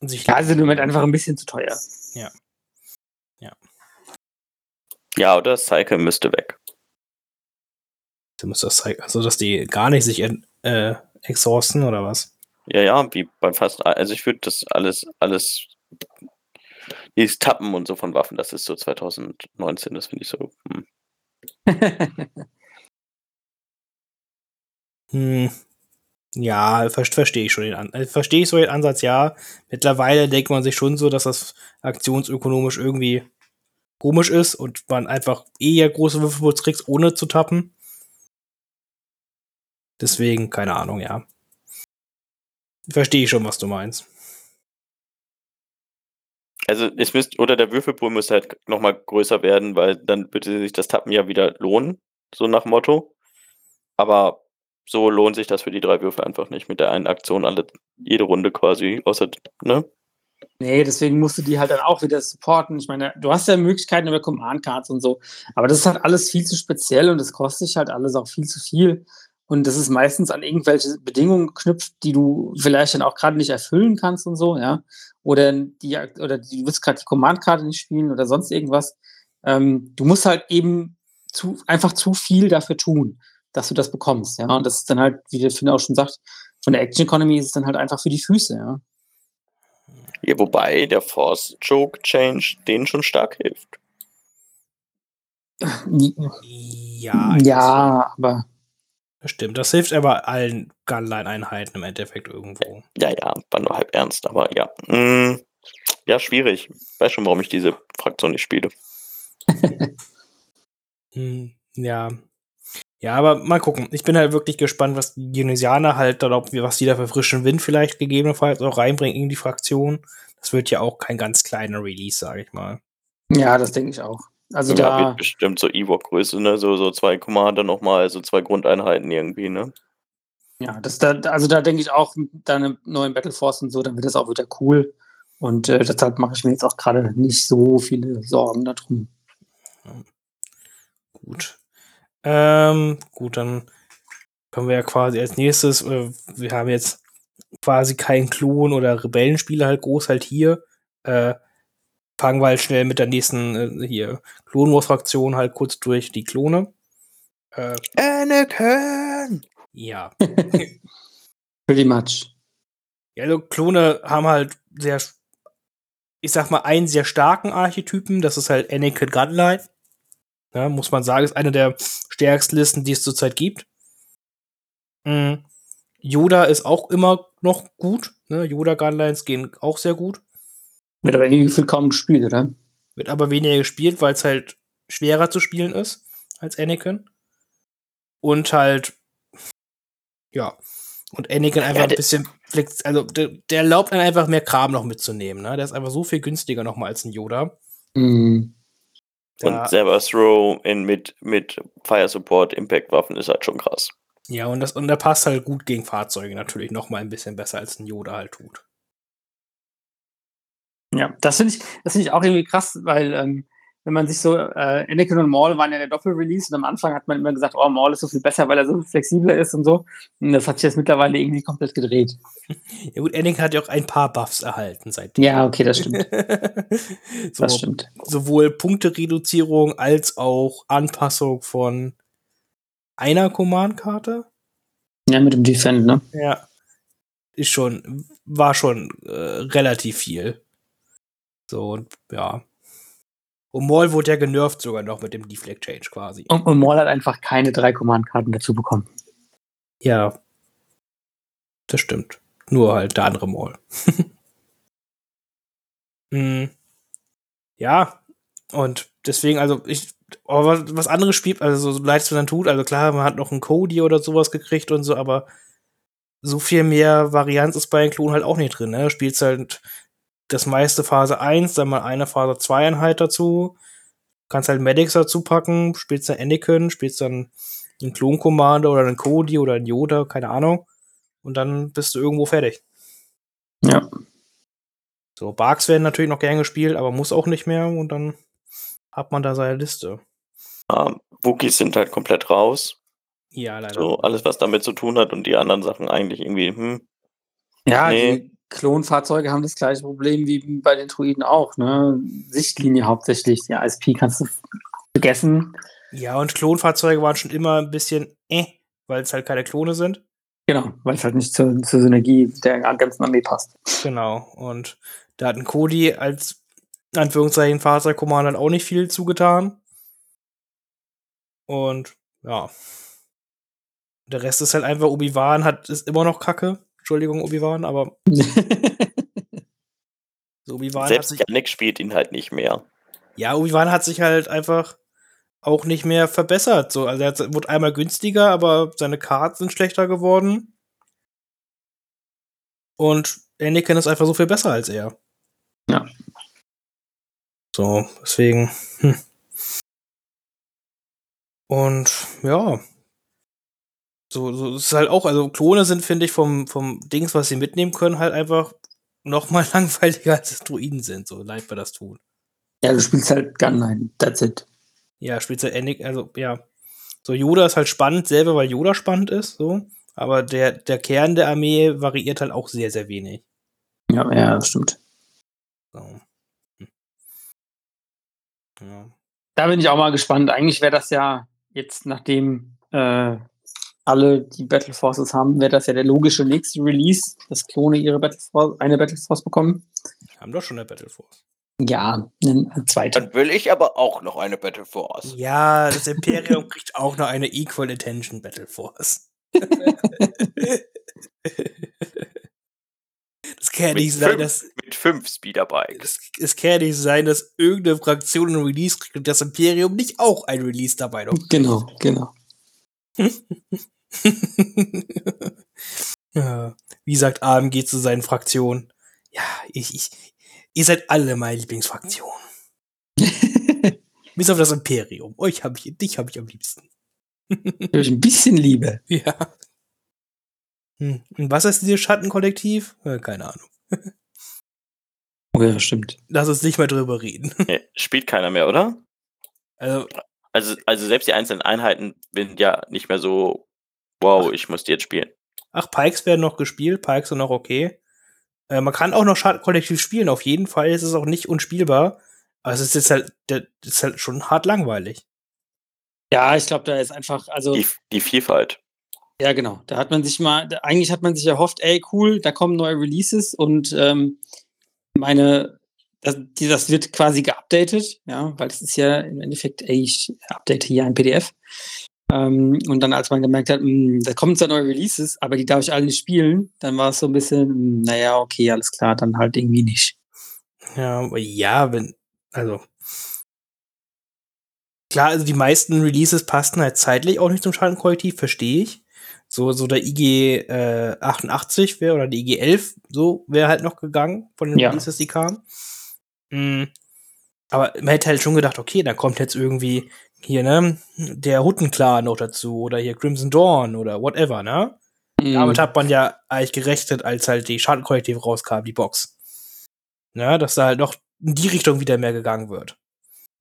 sich. Ja, sind im Moment einfach ein bisschen zu teuer. Ja. Ja, oder das Cycle müsste weg. Also dass die gar nicht sich äh, exhausten oder was? Ja, ja, wie bei fast, also ich würde das alles, alles, dieses Tappen und so von Waffen, das ist so 2019, das finde ich so. Hm. hm. Ja, ver verstehe ich schon den Ansatz. Also verstehe ich so den Ansatz, ja. Mittlerweile denkt man sich schon so, dass das aktionsökonomisch irgendwie komisch ist und man einfach eher große Würfelputz kriegt, ohne zu tappen. Deswegen, keine Ahnung, ja. Verstehe ich schon, was du meinst. Also es müsste, oder der Würfelpool müsste halt nochmal größer werden, weil dann würde sich das Tappen ja wieder lohnen, so nach Motto. Aber so lohnt sich das für die drei Würfe einfach nicht mit der einen Aktion alle, jede Runde quasi, außer, ne? Nee, deswegen musst du die halt dann auch wieder supporten. Ich meine, du hast ja Möglichkeiten über Command Cards und so, aber das ist halt alles viel zu speziell und das kostet sich halt alles auch viel zu viel. Und das ist meistens an irgendwelche Bedingungen geknüpft, die du vielleicht dann auch gerade nicht erfüllen kannst und so, ja. Oder die, oder du willst gerade die Command-Karte nicht spielen oder sonst irgendwas. Ähm, du musst halt eben zu, einfach zu viel dafür tun, dass du das bekommst, ja. Und das ist dann halt, wie der Finn auch schon sagt, von der Action Economy ist es dann halt einfach für die Füße, ja. Ja, wobei der Force Choke Change denen schon stark hilft. Ja, Ja, aber das stimmt. Das hilft aber allen Gunline-Einheiten im Endeffekt irgendwo. Ja, ja, war nur halb ernst, aber ja. Mm, ja, schwierig. Weiß schon, warum ich diese Fraktion nicht spiele. Hm, ja. Ja, aber mal gucken. Ich bin halt wirklich gespannt, was die Genesianer halt, dann, ob wir, was die da für frischen Wind vielleicht gegebenenfalls auch reinbringen in die Fraktion. Das wird ja auch kein ganz kleiner Release, sage ich mal. ja, das denke ich auch. Also ja, da, wird bestimmt so Ewok-Größe, ne? So, so zwei Commander nochmal, so zwei Grundeinheiten irgendwie, ne? ja, das da, also da denke ich auch, mit deinem neuen Battle Force und so, dann wird das auch wieder cool. Und äh, deshalb mache ich mir jetzt auch gerade nicht so viele Sorgen darum. Gut. Ähm, gut, dann können wir ja quasi als nächstes, äh, wir haben jetzt quasi keinen Klon oder Rebellenspieler halt groß halt hier. Äh, fangen wir halt schnell mit der nächsten äh, hier Clone Wars Fraktion halt kurz durch die Klone. Äh, Anakin! ja. Pretty much. Ja, also Klone haben halt sehr, ich sag mal, einen sehr starken Archetypen, das ist halt Anakin Gunline. Ja, muss man sagen, ist eine der stärksten Listen, die es zurzeit gibt. Mhm. Yoda ist auch immer noch gut. Ne? Yoda Gunlines gehen auch sehr gut. Wird aber irgendwie kaum gespielt, oder? Wird aber weniger gespielt, weil es halt schwerer zu spielen ist als Anakin. Und halt, ja. Und Anakin einfach ein der- bisschen flex, also der, der erlaubt einem einfach mehr Kram noch mitzunehmen, ne? Der ist einfach so viel günstiger nochmal als ein Yoda. Mhm. Da, Und selber Throw in mit, mit Fire Support Impact Waffen ist halt schon krass. ja, und das, und der passt halt gut gegen Fahrzeuge natürlich nochmal ein bisschen besser als ein Yoda halt tut. Ja, das finde ich, das finde ich auch irgendwie krass, weil ähm, wenn man sich so, äh, Anakin und Maul waren ja der Doppel-Release und am Anfang hat man immer gesagt, oh, Maul ist so viel besser, weil er so viel flexibler ist und so. Und das hat sich jetzt mittlerweile irgendwie komplett gedreht. Ja gut, Anakin hat ja auch ein paar Buffs erhalten seitdem. Ja, okay, das stimmt. so, Das stimmt. sowohl Punktereduzierung als auch Anpassung von einer Command-Karte. Ja, mit dem Defend, ne? Ja. Ist schon, war schon äh, relativ viel. So, und ja. Und Maul wurde ja genervt sogar noch mit dem Deflect Change quasi. Und, und Maul hat einfach keine drei Command-Karten dazu bekommen. Ja. Das stimmt. Nur halt der andere Maul. Hm. Ja. Und deswegen, also ich, aber was, anderes spielt, also so leid es dann tut, also klar, man hat noch einen Cody oder sowas gekriegt und so, aber so viel mehr Varianz ist bei den Klonen halt auch nicht drin, ne? Du spielst halt das meiste Phase 1, dann mal eine Phase 2 Einheit dazu, kannst halt Medics dazu packen, spielst dann Anakin, spielst dann einen Klon-Commander oder einen Cody oder einen Yoda, keine Ahnung. Und dann bist du irgendwo fertig. Ja. So, Barks werden natürlich noch gern gespielt, aber muss auch nicht mehr und dann hat man da seine Liste. Ähm, Wookies sind halt komplett raus. Ja, leider. So alles, was damit zu tun hat und die anderen Sachen eigentlich irgendwie, hm. Ja, Nee. die Klonfahrzeuge haben das gleiche Problem wie bei den Druiden auch, ne? Sichtlinie hauptsächlich. Ja, ISP kannst du vergessen. Ja, und Klonfahrzeuge waren schon immer ein bisschen äh, weil es halt keine Klone sind. Genau, weil es halt nicht zur, zur Synergie der ganzen Armee passt. Genau. Und da hat ein Cody als Anführungszeichen Fahrzeugkommander auch nicht viel zugetan. Und ja. Der Rest ist halt einfach, Obi-Wan hat, ist immer noch Kacke. Entschuldigung, Obi-Wan, aber so Obi-Wan hat Selbst sich. Yannick spielt ihn halt nicht mehr. Ja, Obi-Wan hat sich halt einfach auch nicht mehr verbessert. So, also er hat- wurde einmal günstiger, aber seine Karten sind schlechter geworden. Und Anakin ist einfach so viel besser als er. Ja. So, deswegen. Hm. Und ja. So, so ist es halt auch, also Klone sind, finde ich, vom, vom Dings, was sie mitnehmen können, halt einfach noch mal langweiliger als Druiden sind, so leid wir das tun. ja, du spielst halt Gunline, that's it. Ja, spielt ja Anakin, also ja. So, Yoda ist halt spannend, selber weil Yoda spannend ist, so. Aber der, der Kern der Armee variiert halt auch sehr, sehr wenig. Ja, ja, das stimmt. So. Hm. Ja. Da bin ich auch mal gespannt. Eigentlich wäre das ja jetzt, nachdem äh, alle die Battle Forces haben, wäre das ja der logische nächste Release, dass Klone ihre Battle Force, eine Battle Force bekommen. Haben doch schon eine Battle Force. Ja, eine zweite. Dann will ich aber auch noch eine Battle Force. Ja, das Imperium kriegt auch noch eine Equal Attention Battle Force. Das kann ja Mit nicht sein, fünf, dass mit fünf Speederbikes. es, es kann ja nicht sein, dass irgendeine Fraktion ein Release kriegt und das Imperium nicht auch ein Release dabei noch. Genau, genau. ja, wie sagt AMG zu seinen Fraktionen? Ja, ich, ich, ihr seid alle meine Lieblingsfraktion. Bis auf das Imperium. Euch hab ich, dich habe ich am liebsten. Durch ein bisschen Liebe. Ja. Hm. Und was ist dieses Schattenkollektiv? Keine Ahnung. Oh ja, stimmt. Lass uns nicht mehr drüber reden. Nee, spielt keiner mehr, oder? Also, Also, also selbst die einzelnen Einheiten sind ja nicht mehr so, wow, ich muss die jetzt spielen. ach, Pikes werden noch gespielt, Pikes sind noch okay. Äh, man kann auch noch Schattenkollektiv spielen, auf jeden Fall. Es ist auch nicht unspielbar. Aber es ist jetzt halt, das ist halt schon hart langweilig. Ja, ich glaube, da ist einfach, also, Die, die Vielfalt. ja, genau. Da hat man sich mal, da, eigentlich hat man sich erhofft, ey, cool, da kommen neue Releases und ähm, meine, das, die, das wird quasi geupdatet, ja, weil es ist ja im Endeffekt, ey, ich update hier ein PDF. Ähm, und dann, als man gemerkt hat, mh, da kommen zwar neue Releases, aber die darf ich alle nicht spielen, dann war es so ein bisschen, mh, naja, okay, alles klar, dann halt irgendwie nicht. Ja, ja, wenn, also. Klar, also die meisten Releases passten halt zeitlich auch nicht zum Schattenkollektiv, verstehe ich. So, so der IG äh, 88 wäre oder die IG 11, so wäre halt noch gegangen von den Ja. Releases, die kamen. Mm. Aber man hätte halt schon gedacht, okay, da kommt jetzt irgendwie hier, ne, der Huttenclan noch dazu oder hier Crimson Dawn oder whatever, ne? Damit Mhm. hat man ja eigentlich gerechnet, als halt die Schattenkollektiv rauskam, die Box. Ja, dass da halt noch in die Richtung wieder mehr gegangen wird.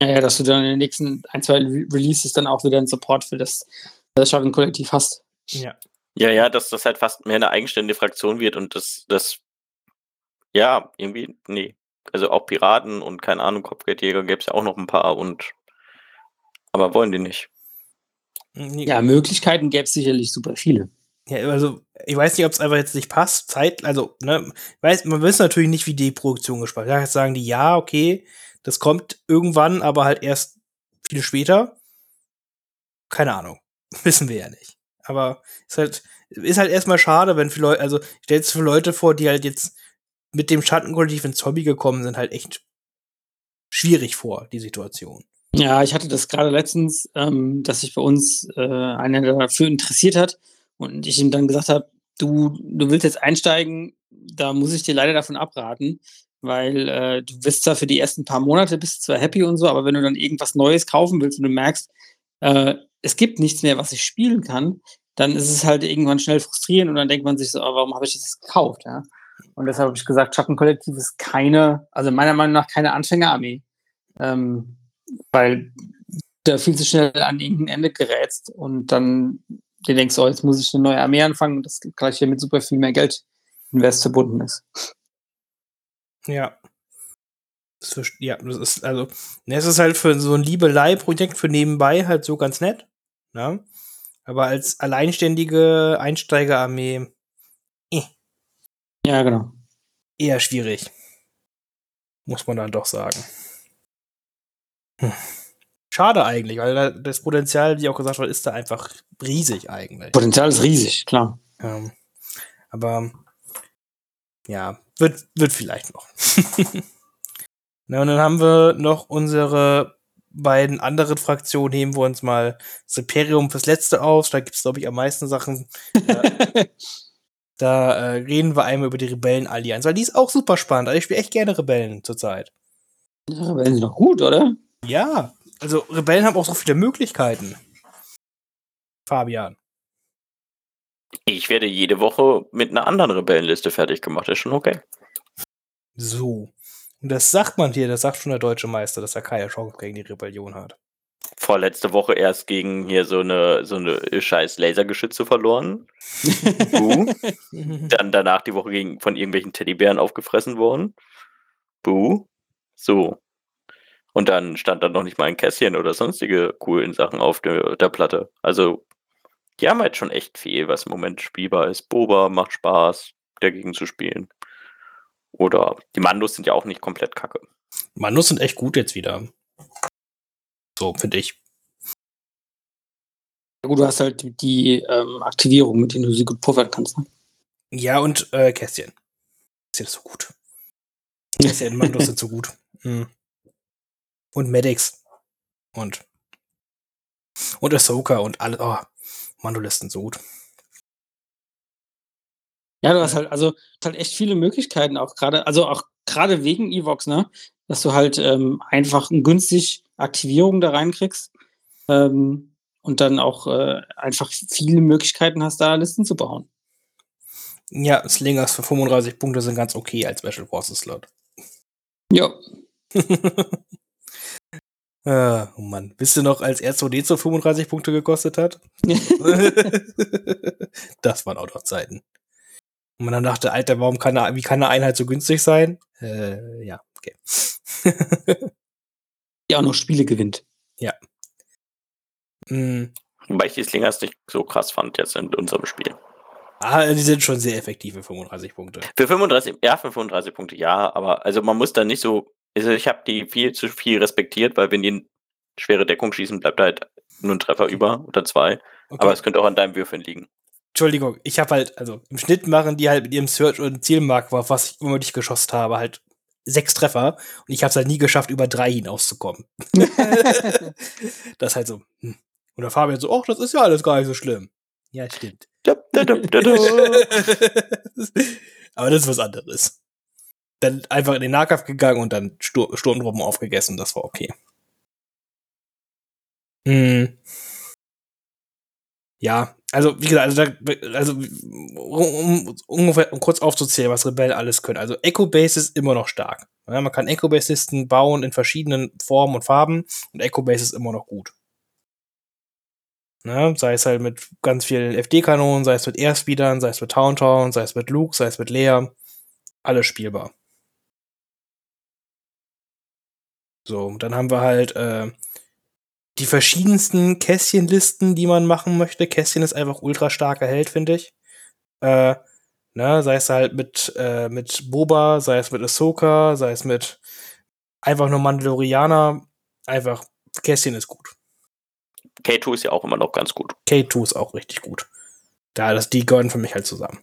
Ja, ja, dass du dann in den nächsten ein, zwei Re Releases dann auch wieder einen Support für das, das Schatten-Kollektiv hast. Ja. Ja, ja, dass das halt fast mehr eine eigenständige Fraktion wird und das, das, ja, irgendwie, nee. Also auch Piraten und keine Ahnung, Kopfgeldjäger gäbe es ja auch noch ein paar und, aber wollen die nicht. Ja, Möglichkeiten gäbe es sicherlich super viele. Ja, also, ich weiß nicht, ob es einfach jetzt nicht passt. Zeit, also, ne, weiß, man weiß natürlich nicht, wie die Produktion gespannt. Ja, jetzt sagen die, ja, okay, das kommt irgendwann, aber halt erst viel später. Keine Ahnung. Wissen wir ja nicht. Aber ist halt, ist halt erstmal schade, wenn für Leute, also, stellt es für Leute vor, die halt jetzt mit dem Schattenkollektiv ins Hobby gekommen sind, halt echt schwierig vor, die Situation. Ja, ich hatte das gerade letztens, ähm, dass sich bei uns äh, einer dafür interessiert hat und ich ihm dann gesagt habe, du, du willst jetzt einsteigen, da muss ich dir leider davon abraten, weil äh, du bist zwar für die ersten paar Monate bist zwar happy und so, aber wenn du dann irgendwas Neues kaufen willst und du merkst, äh, es gibt nichts mehr, was ich spielen kann, dann ist es halt irgendwann schnell frustrierend und dann denkt man sich so, oh, warum habe ich das gekauft? Ja? Und deshalb habe ich gesagt, Schattenkollektiv ist keine, also meiner Meinung nach keine Anfängerarmee. Ähm, weil da viel zu schnell an irgendein Ende gerätst und dann dir denkst, oh, jetzt muss ich eine neue Armee anfangen und das gleich hier mit super viel mehr Geld invest verbunden ist. Ja. Ja, das ist, also, ne, es ist halt für so ein Liebelei-Projekt für nebenbei halt so ganz nett. Ne? Aber als alleinständige Einsteigerarmee Ja, genau. eher schwierig. Muss man dann doch sagen. Hm. Schade eigentlich, weil da das Potenzial, wie auch gesagt wurde, ist da einfach riesig eigentlich. Potenzial ist riesig, klar. Ähm, aber ja, wird, wird vielleicht noch. Na, und dann haben wir noch unsere beiden anderen Fraktionen, heben wir uns mal das Imperium fürs Letzte auf. Da gibt es, glaube ich, am meisten Sachen. Da, da äh, reden wir einmal über die Rebellenallianz, weil die ist auch super spannend. Also ich spiele echt gerne Rebellen zurzeit. Ja, Rebellen sind doch gut, oder? Ja, also Rebellen haben auch so viele Möglichkeiten. Fabian. Ich werde jede Woche mit einer anderen Rebellenliste fertig gemacht, ist schon okay. So. Und das sagt man hier, das sagt schon der deutsche Meister, dass er keine Chance gegen die Rebellion hat. Vorletzte Woche erst gegen hier so eine, so eine scheiß Lasergeschütze verloren. Buh. Dann danach die Woche gegen, von irgendwelchen Teddybären aufgefressen worden. Buh. So. Und dann stand da noch nicht mal ein Kästchen oder sonstige coolen Sachen auf der, der Platte. Also, die haben halt schon echt viel, was im Moment spielbar ist. Boba macht Spaß, dagegen zu spielen. Oder die Mandos sind ja auch nicht komplett kacke. Mandos sind echt gut jetzt wieder. So, finde ich. Ja, gut, du hast halt die, die ähm, Aktivierung, mit denen du sie gut puffern kannst. Ne? Ja, und äh, Kästchen. Kästchen ist so gut. Kästchen Mandos sind so gut. Mhm. Und Medics. Und. Und Ahsoka und alle. Oh, Mandolisten so gut. Ja, du hast halt, also halt echt viele Möglichkeiten auch gerade, also auch gerade wegen Evox, ne? Dass du halt ähm, einfach günstig Aktivierung da reinkriegst ähm, und dann auch äh, einfach viele Möglichkeiten hast, da Listen zu bauen. Ja, Slingers für 35 Punkte sind ganz okay als Special Forces Slot. Ja. ah, oh Mann. Wisst ihr noch, als R2D2 35 Punkte gekostet hat? das waren auch noch Zeiten. Und man dann dachte, Alter, warum kann eine, wie kann eine Einheit so günstig sein? Äh, ja, okay. Die auch noch Spiele gewinnt. Ja. Mhm. Wobei ich die Slingers nicht so krass fand jetzt in unserem Spiel. Ah, die sind schon sehr effektiv für 35 Punkte. Für 35, ja, für 35 Punkte, ja, aber also man muss da nicht so, also ich habe die viel zu viel respektiert, weil wenn die in schwere Deckung schießen, bleibt halt nur ein Treffer über oder zwei. Okay. Aber es könnte auch an deinem Würfeln liegen. Entschuldigung, ich habe halt, also im Schnitt machen die halt mit ihrem Search und Zielmark, auf was ich immer nicht geschossen habe, halt sechs Treffer und ich habe es halt nie geschafft, über drei hinauszukommen. das ist halt so. Hm. Und der Fabian so, ach, das ist ja alles gar nicht so schlimm. Ja, stimmt. Aber das ist was anderes. Dann einfach in den Nahkampf gegangen und dann Stur Sturmtruppen aufgegessen, das war okay. Hm. Ja, also wie gesagt, also, da, also um, ungefähr um kurz aufzuzählen, was Rebellen alles können. Also Echo Base ist immer noch stark. Ja, man kann Echo Base Listen bauen in verschiedenen Formen und Farben und Echo Base ist immer noch gut. Ne? Sei es halt mit ganz vielen FD-Kanonen, sei es mit Airspeedern, sei es mit Town sei es mit Luke, sei es mit Leia. Alles spielbar. So, dann haben wir halt äh, die verschiedensten Kästchenlisten, die man machen möchte. Kästchen ist einfach ultra starker Held, finde ich. Äh, ne, sei es halt mit, äh, mit Boba, sei es mit Ahsoka, sei es mit einfach nur Mandalorianer. Einfach, Kästchen ist gut. K2 ist ja auch immer noch ganz gut. K2 ist auch richtig gut. Da, das, die gehören für mich halt zusammen.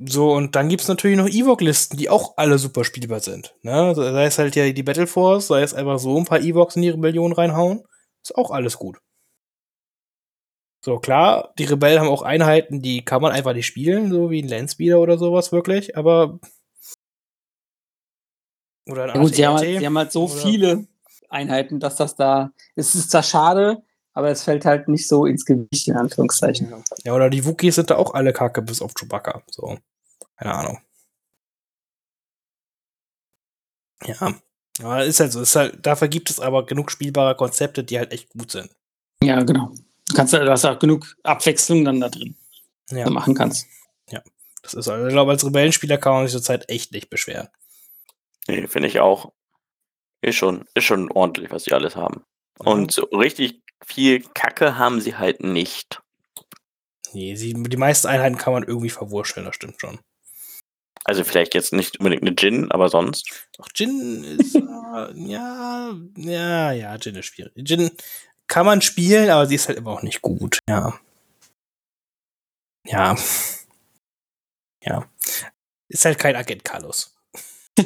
So, und dann gibt's natürlich noch Evoc-Listen, die auch alle super spielbar sind. Ne? Sei es halt ja die Battle Force, sei es einfach so ein paar Evocs in die Rebellion reinhauen. Ist auch alles gut. So, klar, die Rebellen haben auch Einheiten, die kann man einfach nicht spielen, so wie ein Landspeeder oder sowas wirklich, aber. Oder ein ja, gut, sie haben, halt, sie haben halt so oder? viele Einheiten, dass das da. Es ist zwar schade, aber es fällt halt nicht so ins Gewicht, in Anführungszeichen. Ja, oder die Wookies sind da auch alle kacke, bis auf Chewbacca. So. Keine Ahnung. Ja. Aber ist halt so. Ist halt, dafür gibt es aber genug spielbare Konzepte, die halt echt gut sind. Ja, genau. Du kannst da hast auch genug Abwechslung dann da drin, ja. du machen kannst. Ja. Das ist also, ich glaube, als Rebellenspieler kann man sich zurzeit echt nicht beschweren. Nee, finde ich auch. Ist schon, ist schon ordentlich, was sie alles haben. Und so richtig viel Kacke haben sie halt nicht. Nee, sie, die meisten Einheiten kann man irgendwie verwurschteln, das stimmt schon. Also vielleicht jetzt nicht unbedingt eine Jin, aber sonst. Ach, Jin ist äh, ja, ja, ja, Jin ist schwierig. Jin kann man spielen, aber sie ist halt immer auch nicht gut. Ja. Ja. Ja. Ist halt kein Agent Carlos.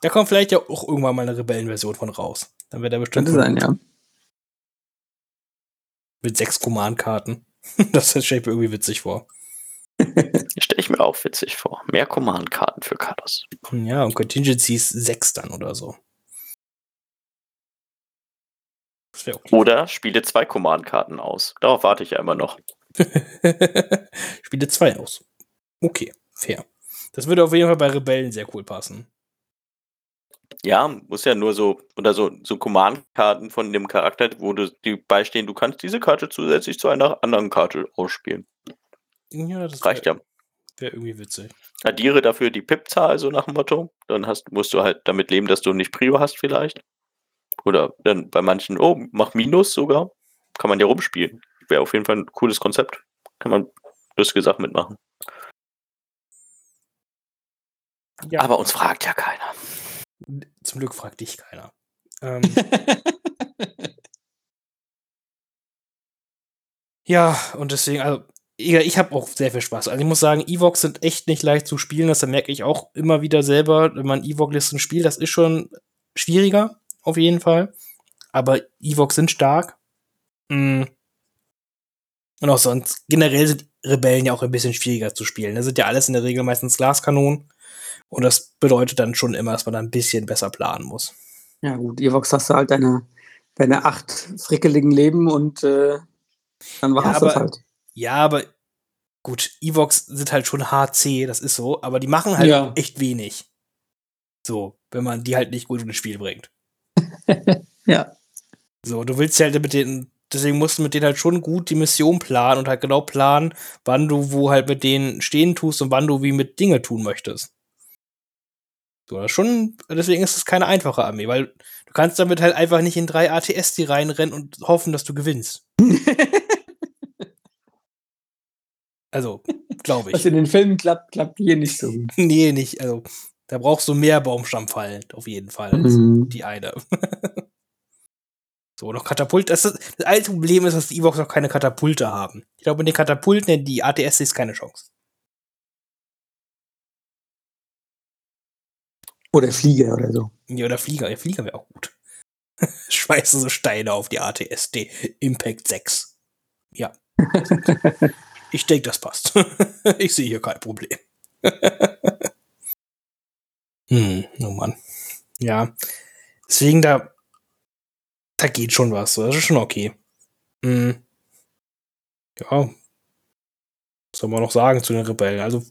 Da kommt vielleicht ja auch irgendwann mal eine Rebellenversion von raus. Dann wird er bestimmt. Könnte sein, ja. Mit sechs Command-Karten. Das stelle ich mir irgendwie witzig vor. stelle ich mir auch witzig vor. Mehr Command-Karten für Carlos. Ja, und Contingencies sechs dann oder so. Okay. Oder spiele zwei Command-Karten aus. Darauf warte ich ja immer noch. spiele zwei aus. Okay, fair. Das würde auf jeden Fall bei Rebellen sehr cool passen. Ja, muss ja nur so oder so so Command-Karten von dem Charakter, wo du die beistehen, du kannst diese Karte zusätzlich zu einer anderen Karte ausspielen. Ja, das Reicht ja. Wäre irgendwie witzig. addiere dafür die Pip-Zahl, so nach dem Motto. Dann hast, musst du halt damit leben, dass du nicht Prio hast vielleicht. Oder dann bei manchen, oh, mach Minus sogar. Kann man ja rumspielen. Wäre auf jeden Fall ein cooles Konzept. Kann man lustige Sachen mitmachen. Ja. Aber uns fragt ja keiner. Zum Glück fragt dich keiner. Ähm, ja, und deswegen, also, ich habe auch sehr viel Spaß. Also ich muss sagen, Evox sind echt nicht leicht zu spielen. Das merke ich auch immer wieder selber, wenn man Evox-Listen spielt. Das ist schon schwieriger, auf jeden Fall. Aber Evox sind stark. Mm. Und auch sonst, generell sind Rebellen ja auch ein bisschen schwieriger zu spielen. Das sind ja alles in der Regel meistens Glaskanonen. Und das bedeutet dann schon immer, dass man da ein bisschen besser planen muss. Ja, gut, Evox hast du halt deine, deine acht frickeligen Leben und äh, dann war Ja, es das aber- halt. Ja, aber gut, Evox sind halt schon HC, das ist so, aber die machen halt Ja. echt wenig. So, wenn man die halt nicht gut ins Spiel bringt. Ja. So, du willst ja halt mit denen, deswegen musst du mit denen halt schon gut die Mission planen und halt genau planen, wann du wo halt mit denen stehen tust und wann du wie mit Dinge tun möchtest. So, das ist schon, deswegen ist es keine einfache Armee, weil du kannst damit halt einfach nicht in drei ATS die reinrennen und hoffen, dass du gewinnst. Also, glaube Was ich. in den Filmen klappt, klappt hier nicht so gut. Nee, nicht. Also, da brauchst du mehr Baumstammfallen, auf jeden Fall. als Mhm. Die eine. so, noch Katapult. Das, ist, das alte Problem ist, dass die Evox noch keine Katapulte haben. Ich glaube, mit den Katapulten, in die ATS ist keine Chance. Oder Flieger oder so. Ja, oder Flieger. Ja, Flieger wäre auch gut. Schmeißen so Steine auf die ATSD. Impact 6. Ja. Ich denke, das passt. ich sehe hier kein Problem. hm, oh Mann. Ja. Deswegen da. Da geht schon was. Das ist schon okay. Hm. Ja. Was soll man noch sagen zu den Rebellen? Also,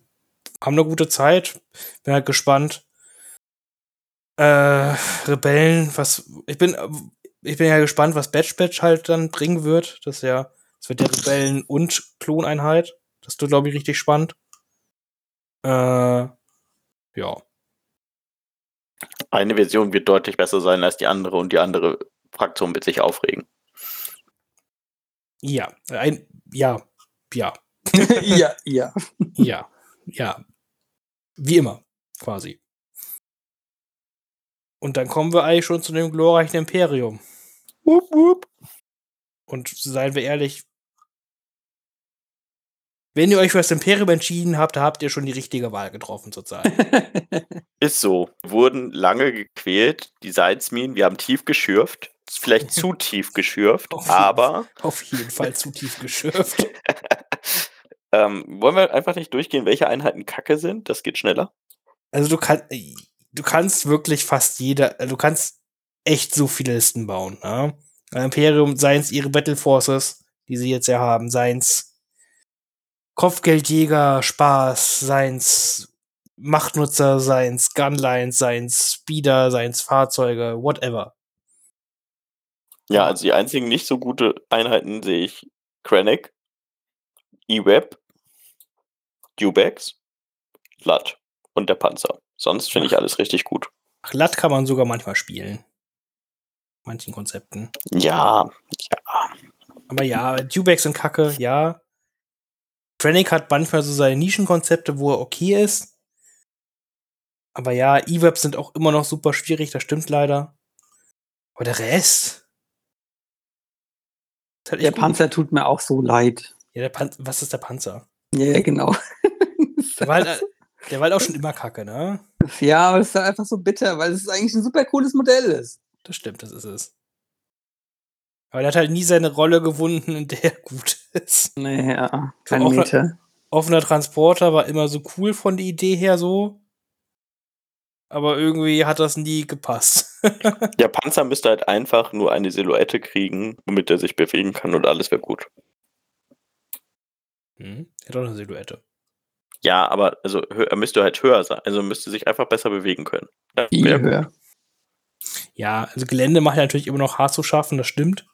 haben eine gute Zeit. Bin halt gespannt. Äh, Rebellen, was. Ich bin. Ich bin ja gespannt, was Batch Batch halt dann bringen wird. Das ist ja. Das wird der Rebellen- und Kloneinheit. Das wird, glaube ich, richtig spannend. Äh, ja. Eine Version wird deutlich besser sein als die andere und die andere Fraktion wird sich aufregen. Ja. Ein, ja. Ja. ja, ja. Ja. Ja. Wie immer, quasi. Und dann kommen wir eigentlich schon zu dem glorreichen Imperium. Wupp, wupp. Und seien wir ehrlich, wenn ihr euch für das Imperium entschieden habt, da habt ihr schon die richtige Wahl getroffen zurzeit. Ist so. Wurden lange gequält, die Salzminen, wir haben tief geschürft. Vielleicht zu tief geschürft, Auf jeden aber Auf jeden Fall zu tief geschürft. ähm, wollen wir einfach nicht durchgehen, welche Einheiten Kacke sind? Das geht schneller. Also du kannst, du kannst wirklich fast jeder, du kannst echt so viele Listen bauen. Ne? Imperium, seien es ihre Battle Forces, die sie jetzt ja haben, seien es Kopfgeldjäger, Spaß, seien es Machtnutzer, seien es Gunlines, seien es Speeder, seien es Fahrzeuge, whatever. Ja, also die einzigen nicht so gute Einheiten sehe ich Krennic, E-Web, Dubex, Lat und der Panzer. Sonst finde ich alles richtig gut. Ach, Lat kann man sogar manchmal spielen. Manchen Konzepten. Ja, ja. Aber ja, Dubex sind kacke, ja. Krennic hat manchmal so seine Nischenkonzepte, wo er okay ist. Aber ja, E-Web sind auch immer noch super schwierig, das stimmt leider. Aber der Rest. Halt Der gut. Panzer tut mir auch so leid. Ja, der Pan was ist der Panzer? Ja, genau. Der war, halt, äh, der war halt auch schon immer kacke, ne? Ja, aber es ist halt einfach so bitter, weil es eigentlich ein super cooles Modell ist. Das stimmt, das ist es. Aber der hat halt nie seine Rolle gewunden, in der er gut ist. Naja, kein auch- Meter. offener Transporter war immer so cool von der Idee her so. Aber irgendwie hat das nie gepasst. Der Panzer müsste halt einfach nur eine Silhouette kriegen, womit er sich bewegen kann und alles wäre gut. hm, hat auch eine Silhouette. Ja, aber also er müsste halt höher sein. Also müsste sich einfach besser bewegen können. Ja, Viel höher. Ja, also Gelände macht ja natürlich immer noch hart zu schaffen, das stimmt.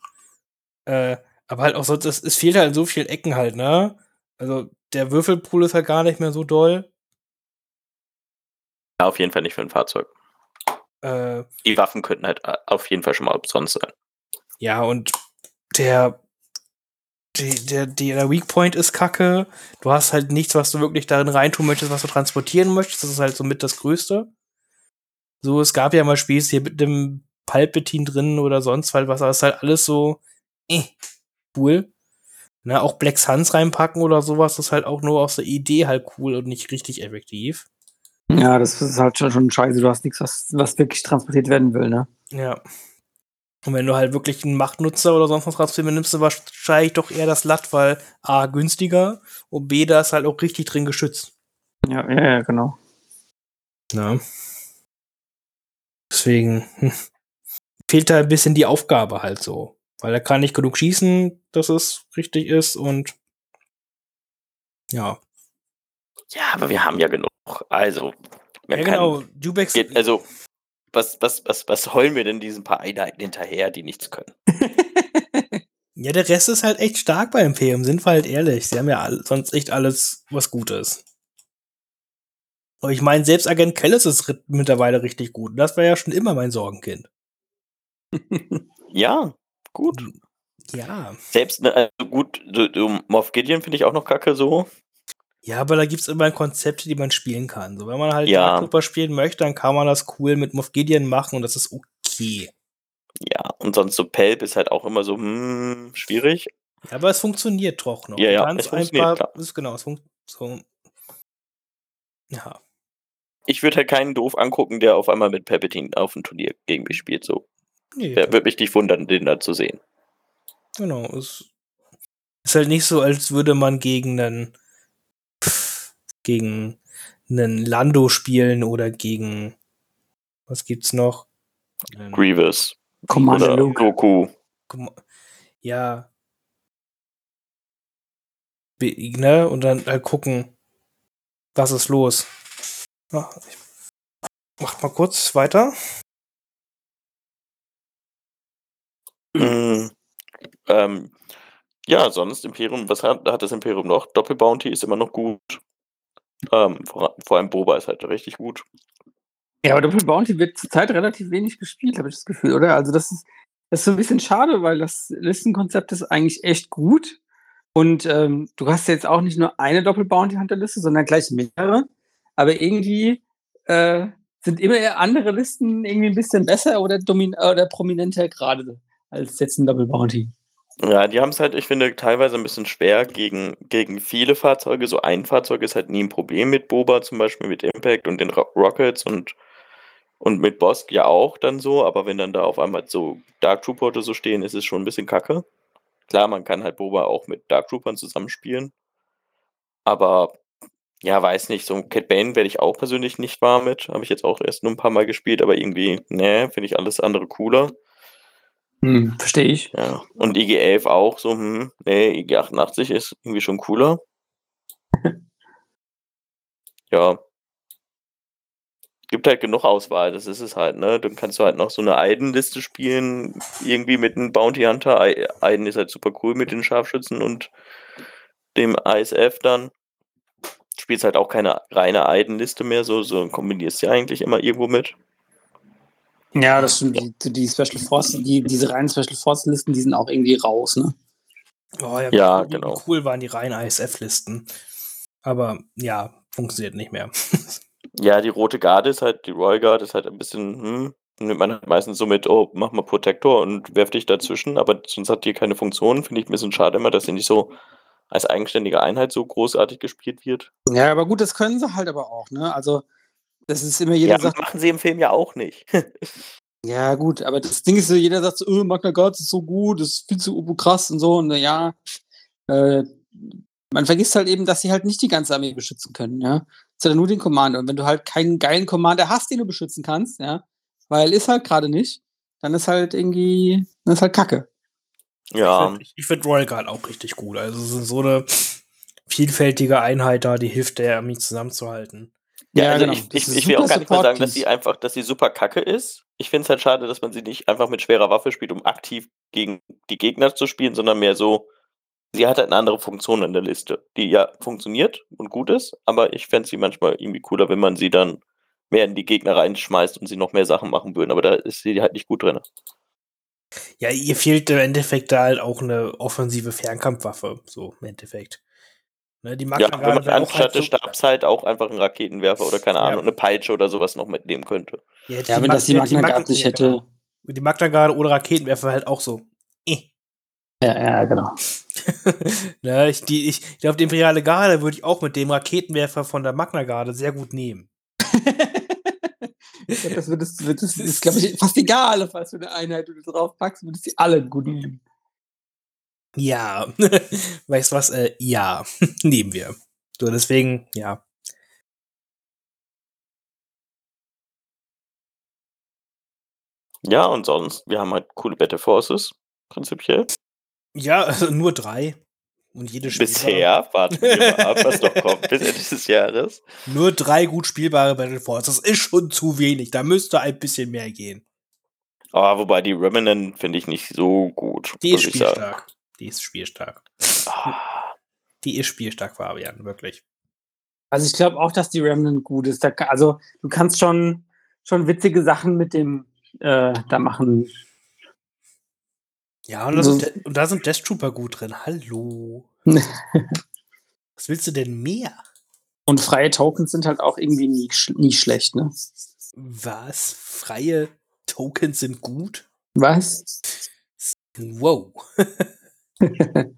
Äh, aber halt auch sonst, es, es fehlt halt so vielen Ecken halt, ne? Also der Würfelpool ist halt gar nicht mehr so doll. Ja, auf jeden Fall nicht für ein Fahrzeug. Äh, Die Waffen könnten halt äh, auf jeden Fall schon mal umsonst sein. ja, und der, die, der, der Weak Point ist kacke. Du hast halt nichts, was du wirklich darin reintun möchtest, was du transportieren möchtest. Das ist halt somit das Größte. So, es gab ja mal Spiels hier mit dem Palpatine drin oder sonst halt was, aber es ist halt alles so, eh, cool. Na, auch Black Suns reinpacken oder sowas, ist halt auch nur aus der Idee halt cool und nicht richtig effektiv. Ja, das ist halt schon, schon scheiße. Du hast nichts, was, was wirklich transportiert werden will, ne? Ja. Und wenn du halt wirklich einen Machtnutzer oder sonst was transportieren willst, nimmst du wahrscheinlich doch eher das Latt, weil A, günstiger und B, da ist halt auch richtig drin geschützt. Ja, ja, ja, genau. Ja. Deswegen hm, fehlt da ein bisschen die Aufgabe halt so. Weil er kann nicht genug schießen, dass es richtig ist und ja. Ja, aber wir haben ja genug. Also, Ja, genau. Dubex, geht, also, was, was, was, was heulen wir denn diesen paar Einheiten hinterher, die nichts können? ja, der Rest ist halt echt stark bei Imperium, sind wir halt ehrlich. Sie haben ja all, sonst echt alles, was gut ist. Aber ich meine, selbst Agent Kellis ist mittlerweile richtig gut. Das war ja schon immer mein Sorgenkind. Ja, gut. Ja. Selbst, ne, also gut, so, so Moff Gideon finde ich auch noch kacke so. Ja, aber da gibt's immer Konzepte, die man spielen kann. So, wenn man halt Ja. Dark Trooper spielen möchte, dann kann man das cool mit Moff Gideon machen und das ist okay. Ja, und sonst so Pelp ist halt auch immer so, hm, schwierig. Ja, aber es funktioniert doch noch. Ja, ja, es funktioniert, einfach, klar. ist genau, es funktioniert so. Ja. Ich würde halt keinen doof angucken, der auf einmal mit Palpatine auf dem Turnier gegen mich spielt. So, Nee, würde mich nicht wundern, den da zu sehen. genau. Es ist halt nicht so, als würde man gegen einen gegen einen Lando spielen oder gegen was gibt's noch? Grievous Commander oder Luke. Goku. Ja. Be- Ne? Und dann halt gucken, was ist los. Ah, ich mach mal kurz weiter. Mm, ähm, ja, sonst Imperium, was hat, hat das Imperium noch? Doppelbounty ist immer noch gut. Ähm, vor, vor allem Boba ist halt richtig gut. Ja, aber Doppel Bounty wird zurzeit relativ wenig gespielt, habe ich das Gefühl, oder? Also das ist, das ist so ein bisschen schade, weil das Listenkonzept ist eigentlich echt gut. Und ähm, du hast jetzt auch nicht nur eine Doppel Bounty Hunter-Liste, sondern gleich mehrere. Aber irgendwie äh, sind immer eher andere Listen irgendwie ein bisschen besser oder, domin oder prominenter gerade als jetzt ein Doppel Bounty. Ja, die haben es halt, ich finde, teilweise ein bisschen schwer gegen, gegen viele Fahrzeuge. So ein Fahrzeug ist halt nie ein Problem mit Boba, zum Beispiel mit Impact und den Ro Rockets und, und mit Bosk ja auch dann so, aber wenn dann da auf einmal so Dark Trooper so stehen, ist es schon ein bisschen kacke. Klar, man kann halt Boba auch mit Dark Troopern zusammenspielen. Aber ja, weiß nicht, so ein Cat Bane werde ich auch persönlich nicht warm mit. Habe ich jetzt auch erst nur ein paar Mal gespielt, aber irgendwie, ne, finde ich alles andere cooler. Hm, verstehe ich. Ja, und IG-11 auch so, hm, nee, IG-88 ist irgendwie schon cooler. ja. Gibt halt genug Auswahl, das ist es halt, ne? Dann kannst du halt noch so eine Aiden-Liste spielen, irgendwie mit einem Bounty Hunter. Aiden ist halt super cool mit den Scharfschützen und dem ISF dann. Spielst halt auch keine reine Aiden-Liste mehr, so, so kombinierst ja eigentlich immer irgendwo mit. Ja, das stimmt. Die, die Special Force, die, diese reinen Special Force-Listen, die sind auch irgendwie raus, ne? Oh, ja, Ja, wie genau. cool waren die reinen ISF-Listen. Aber ja, funktioniert nicht mehr. Ja, die rote Garde ist halt, die Royal Guard ist halt ein bisschen, hm, nimmt man halt meistens so mit, oh, mach mal Protektor und werf dich dazwischen, aber sonst hat die keine Funktion. Finde ich ein bisschen schade immer, dass sie nicht so als eigenständige Einheit so großartig gespielt wird. Ja, aber gut, das können sie halt aber auch, ne? Also, das ist immer jeder Ja, sagt, machen sie im Film ja auch nicht. ja gut, aber das Ding ist so, jeder sagt so, oh, Magna Guards ist so gut, das ist viel zu krass und so, und na ja, äh, man vergisst halt eben, dass sie halt nicht die ganze Armee beschützen können, ja. Ja nur den Commander. Und wenn du halt keinen geilen Commander hast, den du beschützen kannst, ja, weil ist halt gerade nicht, dann ist halt irgendwie, dann ist halt Kacke. ja, Ich, ich finde Royal Guard auch richtig gut. Also es ist so eine vielfältige Einheit da, die hilft der Armee zusammenzuhalten. Ja, also genau. ich, ich, ich will auch gar nicht mal sagen, dass sie einfach, dass sie super kacke ist. Ich finde es halt schade, dass man sie nicht einfach mit schwerer Waffe spielt, um aktiv gegen die Gegner zu spielen, sondern mehr so, sie hat halt eine andere Funktion in der Liste, die ja funktioniert und gut ist, aber ich fände sie manchmal irgendwie cooler, wenn man sie dann mehr in die Gegner reinschmeißt und sie noch mehr Sachen machen würden, aber da ist sie halt nicht gut drin. Ja, ihr fehlt im Endeffekt da halt auch eine offensive Fernkampfwaffe, so im Endeffekt. Ne, die mag Ja, man wenn man gerade auch anstatt halt des so, Stabs halt auch einfach einen Raketenwerfer oder keine Ja. Ahnung, eine Peitsche oder sowas noch mitnehmen könnte. ja, Ja, wenn das die Mag- Magna Guard nicht ja, hätte. genau. Die Magna Guard oder Raketenwerfer halt auch so. Eh. Ja, ja, genau. ne, ich, die, ich, ich glaube, die Imperiale Garde würde ich auch mit dem Raketenwerfer von der Magna Garde sehr gut nehmen. Ich glaub, das, wird, das, wird, das ist, glaube ich, fast egal, was für eine Einheit du drauf packst, würdest die alle gut nehmen. Ja. weißt du was? Äh, ja. nehmen wir. So, deswegen, ja. Ja, und sonst, wir haben halt coole Battle Forces, prinzipiell. Ja, also nur drei. Und jede spielbare- Bisher, warten wir mal ab, was noch kommt bis Ende des Jahres. Nur drei gut spielbare Battle Forces. Das ist schon zu wenig. Da müsste ein bisschen mehr gehen. Aber wobei die Remnant finde ich nicht so gut. Die ist spielstark. Die ist spielstark. Ah, Die ist spielstark, Fabian, wirklich. Also ich glaube auch, dass die Remnant gut ist. Da, ka- also du kannst schon, schon witzige Sachen mit dem äh, da machen. Ja, und da, sind, De- und da sind Death Trooper gut drin. Hallo. Was willst du denn mehr? Und freie Tokens sind halt auch irgendwie nie, nie schlecht, ne? Was? Freie Tokens sind gut? Was? Wow.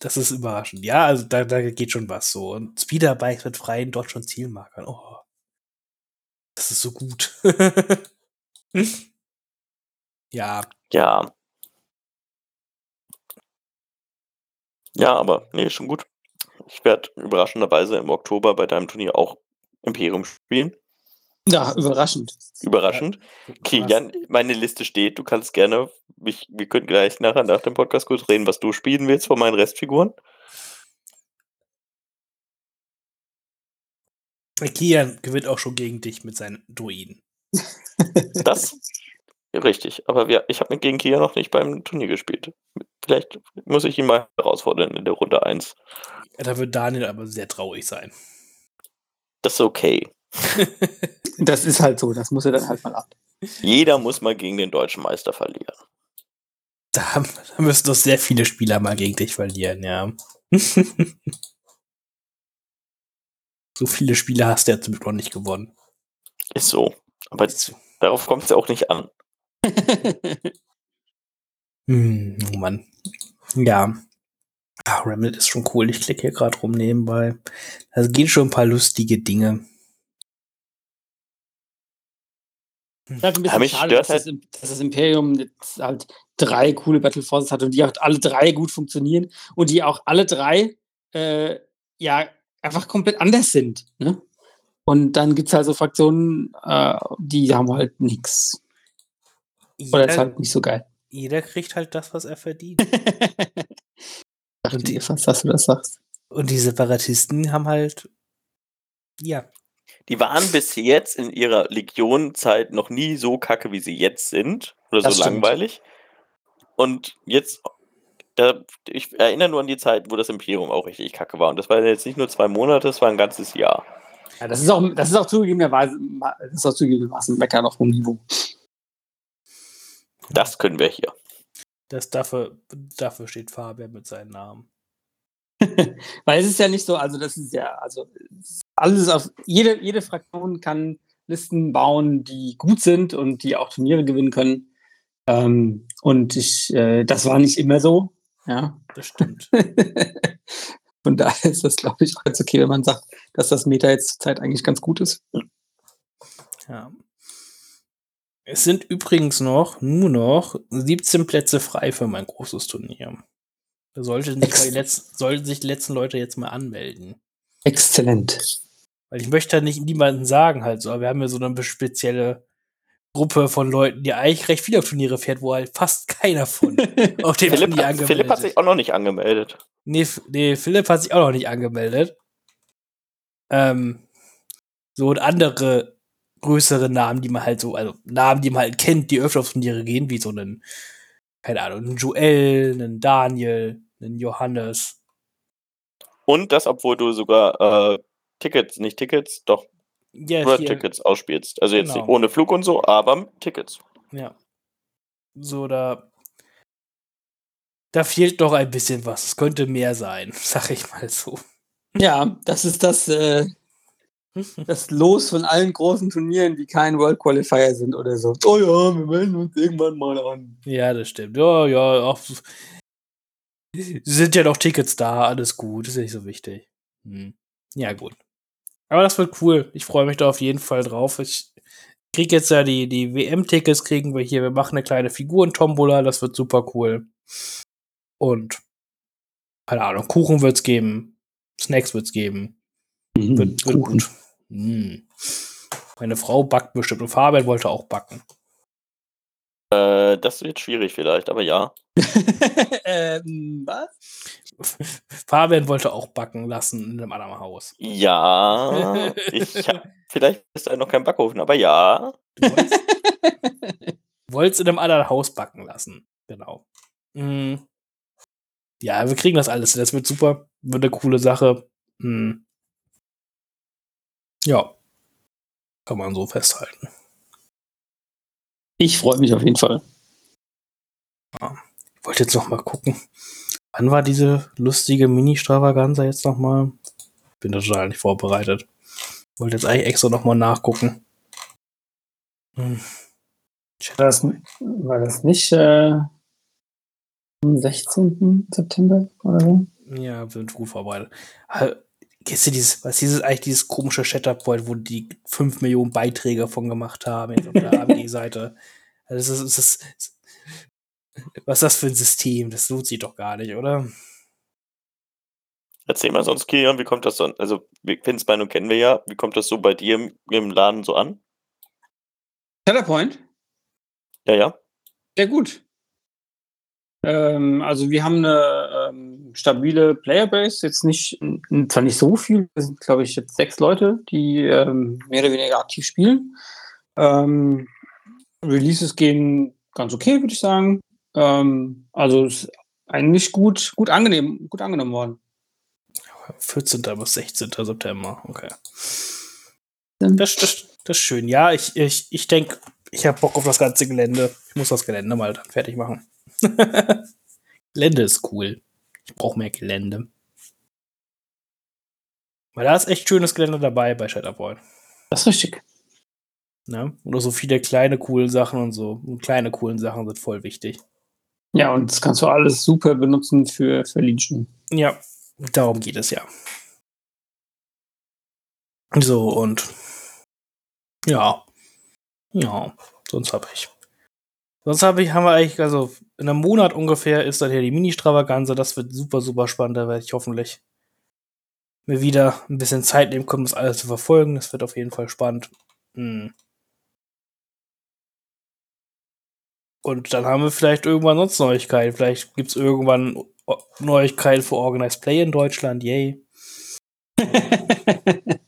Das- ist überraschend. Ja, also da, da geht schon was so. Und Speederbikes mit freien dort schon Zielmarkern. Oh. Das ist so gut. ja, ja. Ja, aber nee, schon gut. Ich werde überraschenderweise im Oktober bei deinem Turnier auch Imperium spielen. Ja, überraschend. Überraschend. Kilian, meine Liste steht. Du kannst gerne, ich, wir können gleich nachher nach dem Podcast kurz reden, was du spielen willst von meinen Restfiguren. Kian gewinnt auch schon gegen dich mit seinen Druiden. Das richtig. Aber wir, ich habe mit gegen Kilian noch nicht beim Turnier gespielt. Vielleicht muss ich ihn mal herausfordern in der Runde 1. Ja, da wird Daniel aber sehr traurig sein. Das ist okay. Das ist halt so, das muss er dann halt mal ab. Jeder muss mal gegen den deutschen Meister verlieren. Da, da müssen doch sehr viele Spieler mal gegen dich verlieren, ja. so viele Spiele hast du ja zum Glück noch nicht gewonnen. Ist so. Aber darauf kommt es ja auch nicht an. Hm, oh Mann. Ja. Ah, Remnant ist schon cool. Ich klicke hier gerade rum nebenbei. Da gehen schon ein paar lustige Dinge. Ist halt ein Ja, bisschen mich schade, stört dass, das, dass das Imperium jetzt halt drei coole Battle Forces hat und die auch alle drei gut funktionieren und die auch alle drei äh, ja einfach komplett anders sind. Ne? Und dann gibt es halt so Fraktionen, äh, die haben halt nichts. Oder ist halt nicht so geil. jeder kriegt halt das, was er verdient. Dachte dir fast, dass du das sagst. Und die Separatisten haben halt, ja, Die waren bis jetzt in ihrer Legionenzeit noch nie so kacke, wie sie jetzt sind. Oder Das so stimmt. langweilig. Und jetzt, da, ich erinnere nur an die Zeit, wo das Imperium auch richtig kacke war. Und das war jetzt nicht nur zwei Monate, das war ein ganzes Jahr. Ja, das ist auch, das ist auch zugegebenerweise, das ist auch zugegebenermaßen Meckern auf hohem Niveau. Das können wir hier. das dafür, dafür steht Fabian mit seinem Namen. Weil es ist ja nicht so, also das ist ja, also alles auf, jede, jede Fraktion kann Listen bauen, die gut sind und die auch Turniere gewinnen können. Ähm, und ich, äh, das war nicht immer so. Ja. Das stimmt. Von daher ist das, glaube ich, auch ganz okay, wenn man sagt, dass das Meta jetzt zur Zeit eigentlich ganz gut ist. ja. Es sind übrigens noch, nur noch 17 Plätze frei für mein großes Turnier. Da sollten sich, die letzten, sollten sich die letzten Leute jetzt mal anmelden. Exzellent. Weil ich möchte da nicht niemanden sagen halt so, aber wir haben ja so eine spezielle Gruppe von Leuten, die eigentlich recht viel auf Turniere fährt, wo halt fast keiner von auf dem Philipp, Turnier angemeldet Philipp hat sich auch noch nicht angemeldet. Nee, nee, Philipp hat sich auch noch nicht angemeldet. Ähm, so und andere größere Namen, die man halt so, also Namen, die man halt kennt, die öfter auf Turniere gehen, wie so einen, keine Ahnung, einen Joel, einen Daniel, einen Johannes. Und das, obwohl du sogar äh, Tickets, nicht Tickets, doch Ja, World hier, Tickets ausspielst. Also jetzt Genau. nicht ohne Flug und so, aber Tickets. ja. So, da. Da fehlt doch ein bisschen was. Es könnte mehr sein, sag ich mal so. Ja, das ist das, äh, das Los von allen großen Turnieren, die kein World Qualifier sind oder so. Oh ja, wir melden uns irgendwann mal an. Ja, das stimmt. Ja, ja, auch. Sind ja noch Tickets da, alles gut, ist ja nicht so wichtig. Hm. Ja, gut. Aber das wird cool. Ich freue mich da auf jeden Fall drauf. Ich krieg jetzt ja die, die WM-Tickets, kriegen wir hier. Wir machen eine kleine Figuren-Tombola, das wird super cool. Und, keine Ahnung, Kuchen wird's geben, Snacks wird's geben. Wird, wird Kuchen. gut. Hm. Meine Frau backt bestimmt und Fabian wollte auch backen. Äh, das wird schwierig vielleicht, aber ja. ähm, was? Fabian wollte auch backen lassen in einem anderen Haus. Ja, ich hab, vielleicht ist da noch kein Backofen, aber ja. Wollt's in einem anderen Haus backen lassen. Genau. Mm. Ja, wir kriegen das alles. Das wird super. Wird eine coole Sache. Mm. Ja. Kann man so festhalten. Ich freue mich auf jeden Fall. Ich wollte jetzt noch mal gucken. Wann war diese lustige Mini-Stravaganza jetzt noch mal? Bin total nicht vorbereitet. Wollte jetzt eigentlich extra noch mal nachgucken. Hm. War das, war das nicht äh, am 16. September oder so? Ja, wir sind gut vorbereitet. Ha- Kennst du dieses, was dieses eigentlich dieses komische Shatterpoint, wo die 5 Millionen Beiträge von gemacht haben auf der AMG-Seite? Also das ist, das ist, was ist das für ein System? Das lohnt sich doch gar nicht, oder? Erzähl mal sonst, Kilian, wie kommt das dann? Also, Finsmeinung kennen wir ja. Wie kommt das so bei dir im, im Laden so an? Tellerpoint? Ja, ja. Sehr gut. Ähm, also wir haben eine ähm, stabile Playerbase, jetzt nicht, zwar nicht so viel, wir sind glaube ich jetzt sechs Leute, die ähm, mehr oder weniger aktiv spielen. Ähm, Releases gehen ganz okay, würde ich sagen. Ähm, also ist eigentlich gut, gut angenehm, gut angenommen worden. 14. bis 16. September, okay. Das, das, das ist schön. Ja, ich, ich, ich denke, ich habe Bock auf das ganze Gelände. Ich muss das Gelände mal dann fertig machen. Gelände ist cool. Ich brauche mehr Gelände. Weil da ist echt schönes Gelände dabei bei Shatterpoint. Das ist richtig. Ne? Oder so viele kleine, coole Sachen und so. Und kleine, coolen Sachen sind voll wichtig. Ja, und das kannst du alles super benutzen für, für Legion. Ja, darum geht es ja. So, und ja. Ja, sonst habe ich. Sonst habe ich, haben wir eigentlich, also in einem Monat ungefähr ist dann hier die Mini-Stravaganza. Das wird super, super spannend. Da werde ich hoffentlich mir wieder ein bisschen Zeit nehmen können, das alles zu verfolgen. Das wird auf jeden Fall spannend. Hm. Und dann haben wir vielleicht irgendwann sonst Neuigkeiten. Vielleicht gibt es irgendwann Neuigkeiten für Organized Play in Deutschland. Yay.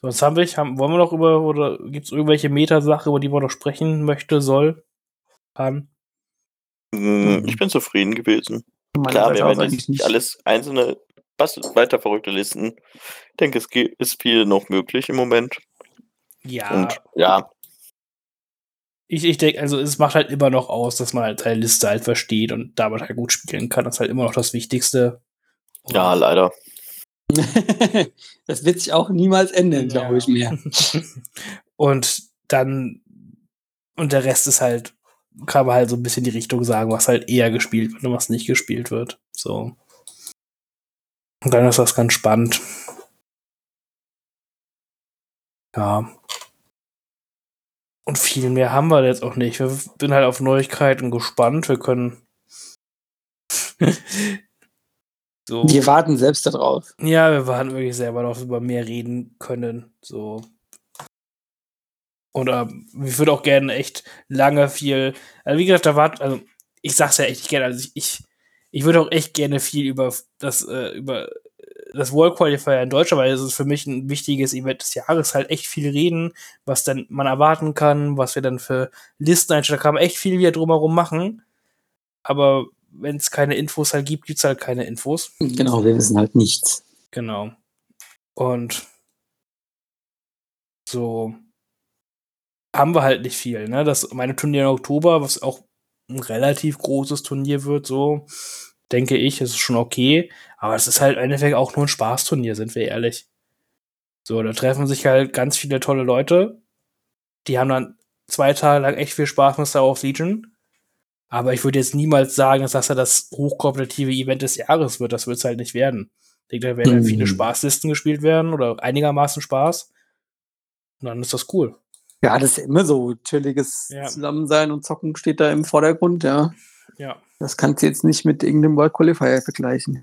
Sonst haben wir, haben, wollen wir noch über, oder gibt es irgendwelche Metasache, über die man noch sprechen möchte, soll, kann? Mhm. Ich bin zufrieden gewesen. Meiner Klar, wir werden eigentlich jetzt nicht alles einzelne, was weiter verrückte Listen. Ich denke, es ist viel noch möglich im Moment. Ja, Und ja, ich, ich denke, also es macht halt immer noch aus, dass man halt seine Liste halt versteht und damit halt gut spielen kann. Das ist halt immer noch das Wichtigste. ja, leider. das wird sich auch niemals ändern, Ja. glaube ich mehr. Und dann, und der Rest ist halt, kann man halt so ein bisschen die Richtung sagen, was halt eher gespielt wird und was nicht gespielt wird. So. Und dann ist das ganz spannend. Ja. Und viel mehr haben wir jetzt auch nicht. Wir bin halt auf Neuigkeiten gespannt. Wir können. so. Wir warten selbst darauf. Ja, wir waren wirklich selber noch über mehr reden können. So. Oder ich würde auch gerne echt lange viel. Also wie gesagt, da war, also ich sag's ja echt gerne, also ich, ich, ich würde auch echt gerne viel über das, äh, über das World Qualifier in Deutschland, weil es ist für mich ein wichtiges Event des Jahres, halt echt viel reden, was dann man erwarten kann, was wir dann für Listen einstellen, da kann man echt viel wieder drumherum machen. Aber wenn es keine Infos halt gibt, gibt's halt keine Infos. Genau, wir wissen halt nichts. Genau. Und So haben wir halt nicht viel, ne? Das meine Turnier im Oktober, was auch ein relativ großes Turnier wird, so denke ich, ist schon okay. Aber es ist halt im Endeffekt auch nur ein Spaßturnier, sind wir ehrlich. So, da treffen sich halt ganz viele tolle Leute. Die haben dann zwei Tage lang echt viel Spaß mit Star Wars Legion. Aber ich würde jetzt niemals sagen, dass das ja das hochkompetitive Event des Jahres wird. Das wird es halt nicht werden. Ich denke, da werden halt viele Mhm. Spaßlisten gespielt werden oder einigermaßen Spaß. Und dann ist das cool. Ja, das ist immer so. Chilliges Ja. Zusammensein und Zocken steht da im Vordergrund, ja. Ja, Das kannst du jetzt nicht mit irgendeinem World Qualifier vergleichen.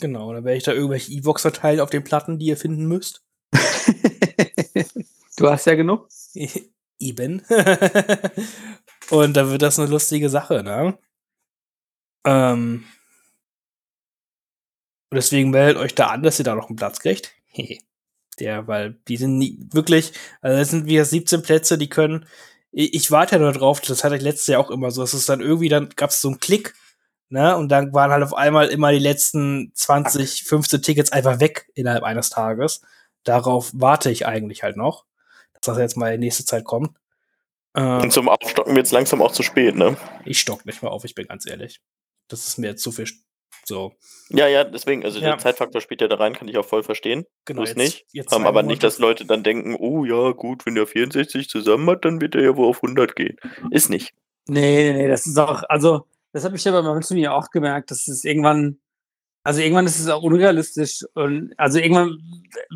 Genau. Dann werde ich da irgendwelche E-Box verteilen auf den Platten, die ihr finden müsst. du hast ja genug. Eben. Und dann wird das eine lustige Sache, ne? Ähm. Und deswegen meldet euch da an, dass ihr da noch einen Platz kriegt. Der, weil die sind nie, wirklich, also das sind wieder 17 Plätze, die können. Ich, ich warte ja nur drauf, das hatte ich letztes Jahr auch immer so, dass es dann irgendwie, dann gab es so einen Klick, ne? Und dann waren halt auf einmal immer die letzten 20, 15 Tickets einfach weg innerhalb eines Tages. Darauf warte ich eigentlich halt noch, dass das jetzt mal in nächste Zeit kommt. Ähm, Und zum Aufstocken wird es langsam auch zu spät, ne? ich stock nicht mal auf, ich bin ganz ehrlich. Das ist mir jetzt zu viel. So, Ja, ja, deswegen, also Ja. der Zeitfaktor spielt ja da rein, kann ich auch voll verstehen. genau. Ist nicht. jetzt Ähm, zwei aber nicht, dass Leute dann denken, oh ja, gut, wenn der 64 zusammen hat, dann wird er ja wohl auf 100 gehen. Ist nicht. Nee, nee, nee, das ist auch, also, das habe ich ja bei meinem Turnier auch gemerkt, dass es irgendwann, also irgendwann ist es auch unrealistisch und also irgendwann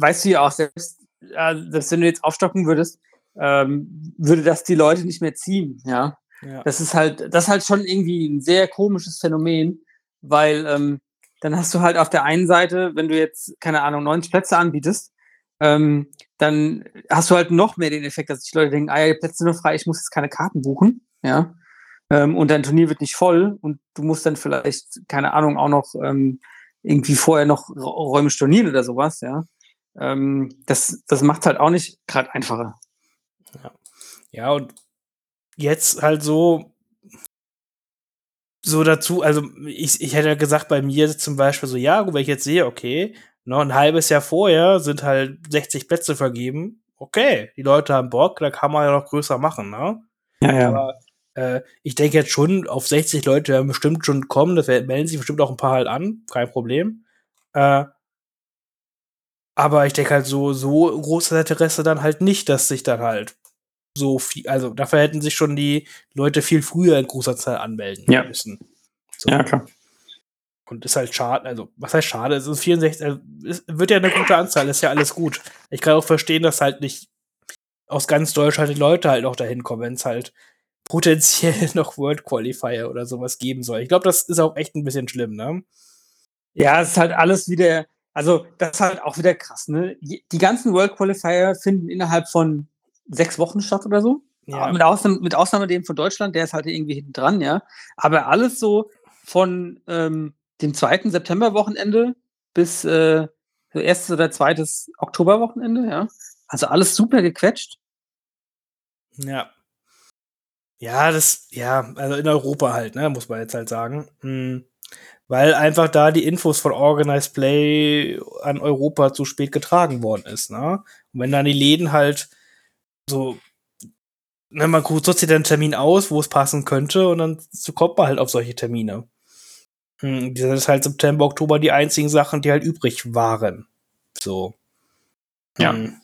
weißt du ja auch selbst, äh, selbst wenn du jetzt aufstocken würdest, ähm, würde das die Leute nicht mehr ziehen, ja. Ja. Das ist halt, das ist halt schon irgendwie ein sehr komisches Phänomen, weil ähm, dann hast du halt auf der einen Seite, wenn du jetzt, keine Ahnung, 90 Plätze anbietest, ähm, dann hast du halt noch mehr den Effekt, dass die Leute denken, ah ja, die Plätze sind noch frei, ich muss jetzt keine Karten buchen, ja. Ähm, und dein Turnier wird nicht voll und du musst dann vielleicht, keine Ahnung, auch noch ähm, irgendwie vorher noch Räume stornieren oder sowas, ja. Ähm, das, das macht halt auch nicht gerade einfacher. Ja, und jetzt halt so, so dazu, also ich, ich hätte ja gesagt, bei mir zum Beispiel so, ja, wenn ich jetzt sehe, okay, noch ein halbes Jahr vorher sind halt 60 Plätze vergeben, okay, die Leute haben Bock, da kann man ja noch größer machen, ne? Ja, ja. Aber äh, ich denke jetzt schon, auf 60 Leute werden bestimmt schon kommen, das melden sich bestimmt auch ein paar halt an, kein Problem. Äh, aber ich denke halt so, so großes Interesse dann halt nicht, dass sich dann halt so viel, also dafür hätten sich schon die Leute viel früher in großer Zahl anmelden Ja. müssen. So. ja, klar. Und ist halt schade, also was heißt schade? Es ist 64, also, es wird ja eine gute Anzahl, ist ja alles gut. Ich kann auch verstehen, dass halt nicht aus ganz Deutschland die Leute halt noch dahin kommen, wenn es halt potenziell noch World Qualifier oder sowas geben soll. Ich glaube, das ist auch echt ein bisschen schlimm, ne? Ja, es ist halt alles wieder, also das ist halt auch wieder krass, ne? Die ganzen World Qualifier finden innerhalb von sechs Wochen statt oder so. Ja. Mit, Ausnahme, mit Ausnahme dem von Deutschland, der ist halt irgendwie hinten dran, ja. Aber alles so von ähm, dem zweiten Septemberwochenende bis äh, so erstes oder zweites Oktoberwochenende, ja. Also alles super gequetscht. Ja. Ja, das, ja, also in Europa halt, ne, muss man jetzt halt sagen. Hm. Weil einfach da die Infos von Organized Play an Europa zu spät getragen worden ist, ne? Und wenn dann die Läden halt so, ne, man guckt sich den Termin aus, wo es passen könnte, und dann so kommt man halt auf solche Termine. Hm, das ist halt September, Oktober die einzigen Sachen, die halt übrig waren. So. Ja. Hm.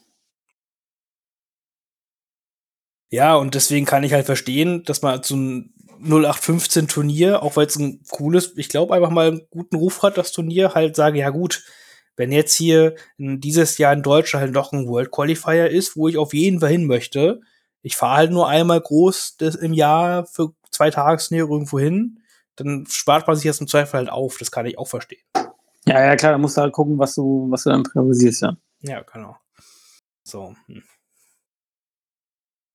Ja, und deswegen kann ich halt verstehen, dass man so ein 0815 Turnier, auch weil es ein cooles, ich glaube einfach mal einen guten Ruf hat, das Turnier, halt sage, ja gut, wenn jetzt hier in dieses Jahr in Deutschland halt noch ein World Qualifier ist, wo ich auf jeden Fall hin möchte, ich fahre halt nur einmal groß das im Jahr für zwei Tagesnähe irgendwo hin, dann spart man sich das im Zweifel halt auf, das kann ich auch verstehen. Ja, ja, klar, da musst du halt gucken, was du, was du dann priorisierst, ja. Ja, genau. So. hm.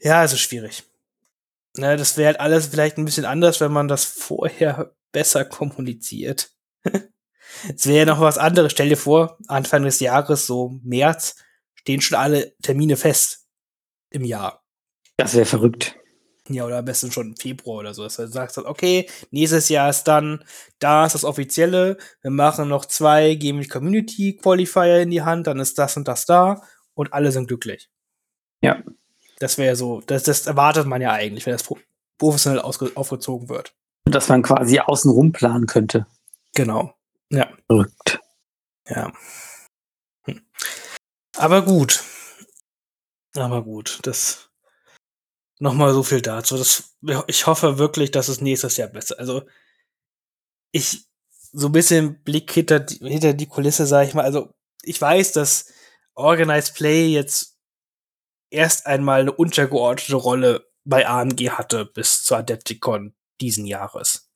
Ja, es ist schwierig. Ne, das wäre halt alles vielleicht ein bisschen anders, wenn man das vorher besser kommuniziert. Es wäre noch was anderes. Stell dir vor, Anfang des Jahres, so März, stehen schon alle Termine fest im Jahr. Das wäre verrückt. Ja, oder am besten schon im Februar oder so. Dass du sagst, okay, nächstes Jahr ist dann, da ist das Offizielle, wir machen noch zwei, geben die Community Qualifier in die Hand, dann ist das und das da und alle sind glücklich. Ja. Das wäre so, das, das erwartet man ja eigentlich, wenn das pro- professionell aufgezogen wird. Dass man quasi außenrum planen könnte. Genau. Ja. Verrückt. Ja. Hm. Aber gut. Aber gut, das nochmal so viel dazu. Das, ich hoffe wirklich, dass es nächstes Jahr besser. Also ich so ein bisschen Blick hinter die, hinter die Kulisse, sage ich mal. Also ich weiß, dass Organized Play jetzt erst einmal eine untergeordnete Rolle bei AMG hatte bis zur Adepticon diesen Jahres.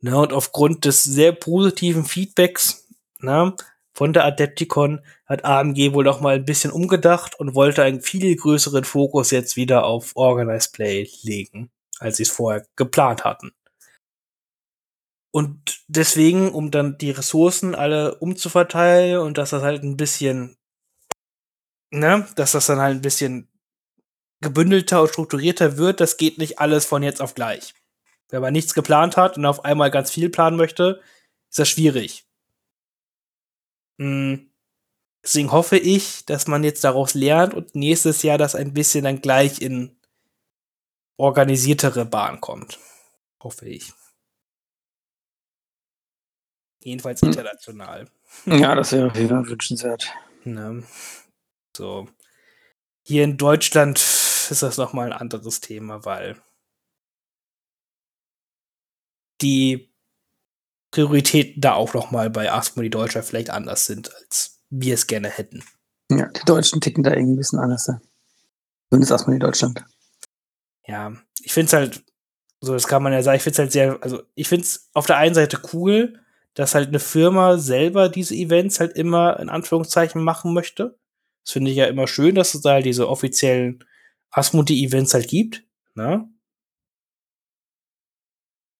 Ne, und aufgrund des sehr positiven Feedbacks ne, von der Adepticon hat AMG wohl noch mal ein bisschen umgedacht und wollte einen viel größeren Fokus jetzt wieder auf Organized Play legen, als sie es vorher geplant hatten. Und deswegen, um dann die Ressourcen alle umzuverteilen und dass das halt ein bisschen, ne, dass das dann halt ein bisschen gebündelter und strukturierter wird, das geht nicht alles von jetzt auf gleich. Wenn man nichts geplant hat und auf einmal ganz viel planen möchte, ist das schwierig. Mm. Deswegen hoffe ich, dass man jetzt daraus lernt und nächstes Jahr das ein bisschen dann gleich in organisiertere Bahn kommt. Hoffe ich. Jedenfalls Hm. international. Ja, das wäre auf jeden Fall wünschenswert. Ne? So. Hier in Deutschland ist das nochmal ein anderes Thema, weil die Prioritäten da auch nochmal bei Asmodi Deutschland vielleicht anders sind, als wir es gerne hätten. Ja, die Deutschen ticken da irgendwie ein bisschen anders. Zumindest in Deutschland. Ja, ich finde es halt, so das kann man ja sagen, ich finde es halt sehr, also ich finde es auf der einen Seite cool, dass halt eine Firma selber diese Events halt immer in Anführungszeichen machen möchte. Das finde ich ja immer schön, dass es da halt diese offiziellen Asmodi-Events halt gibt. Ne?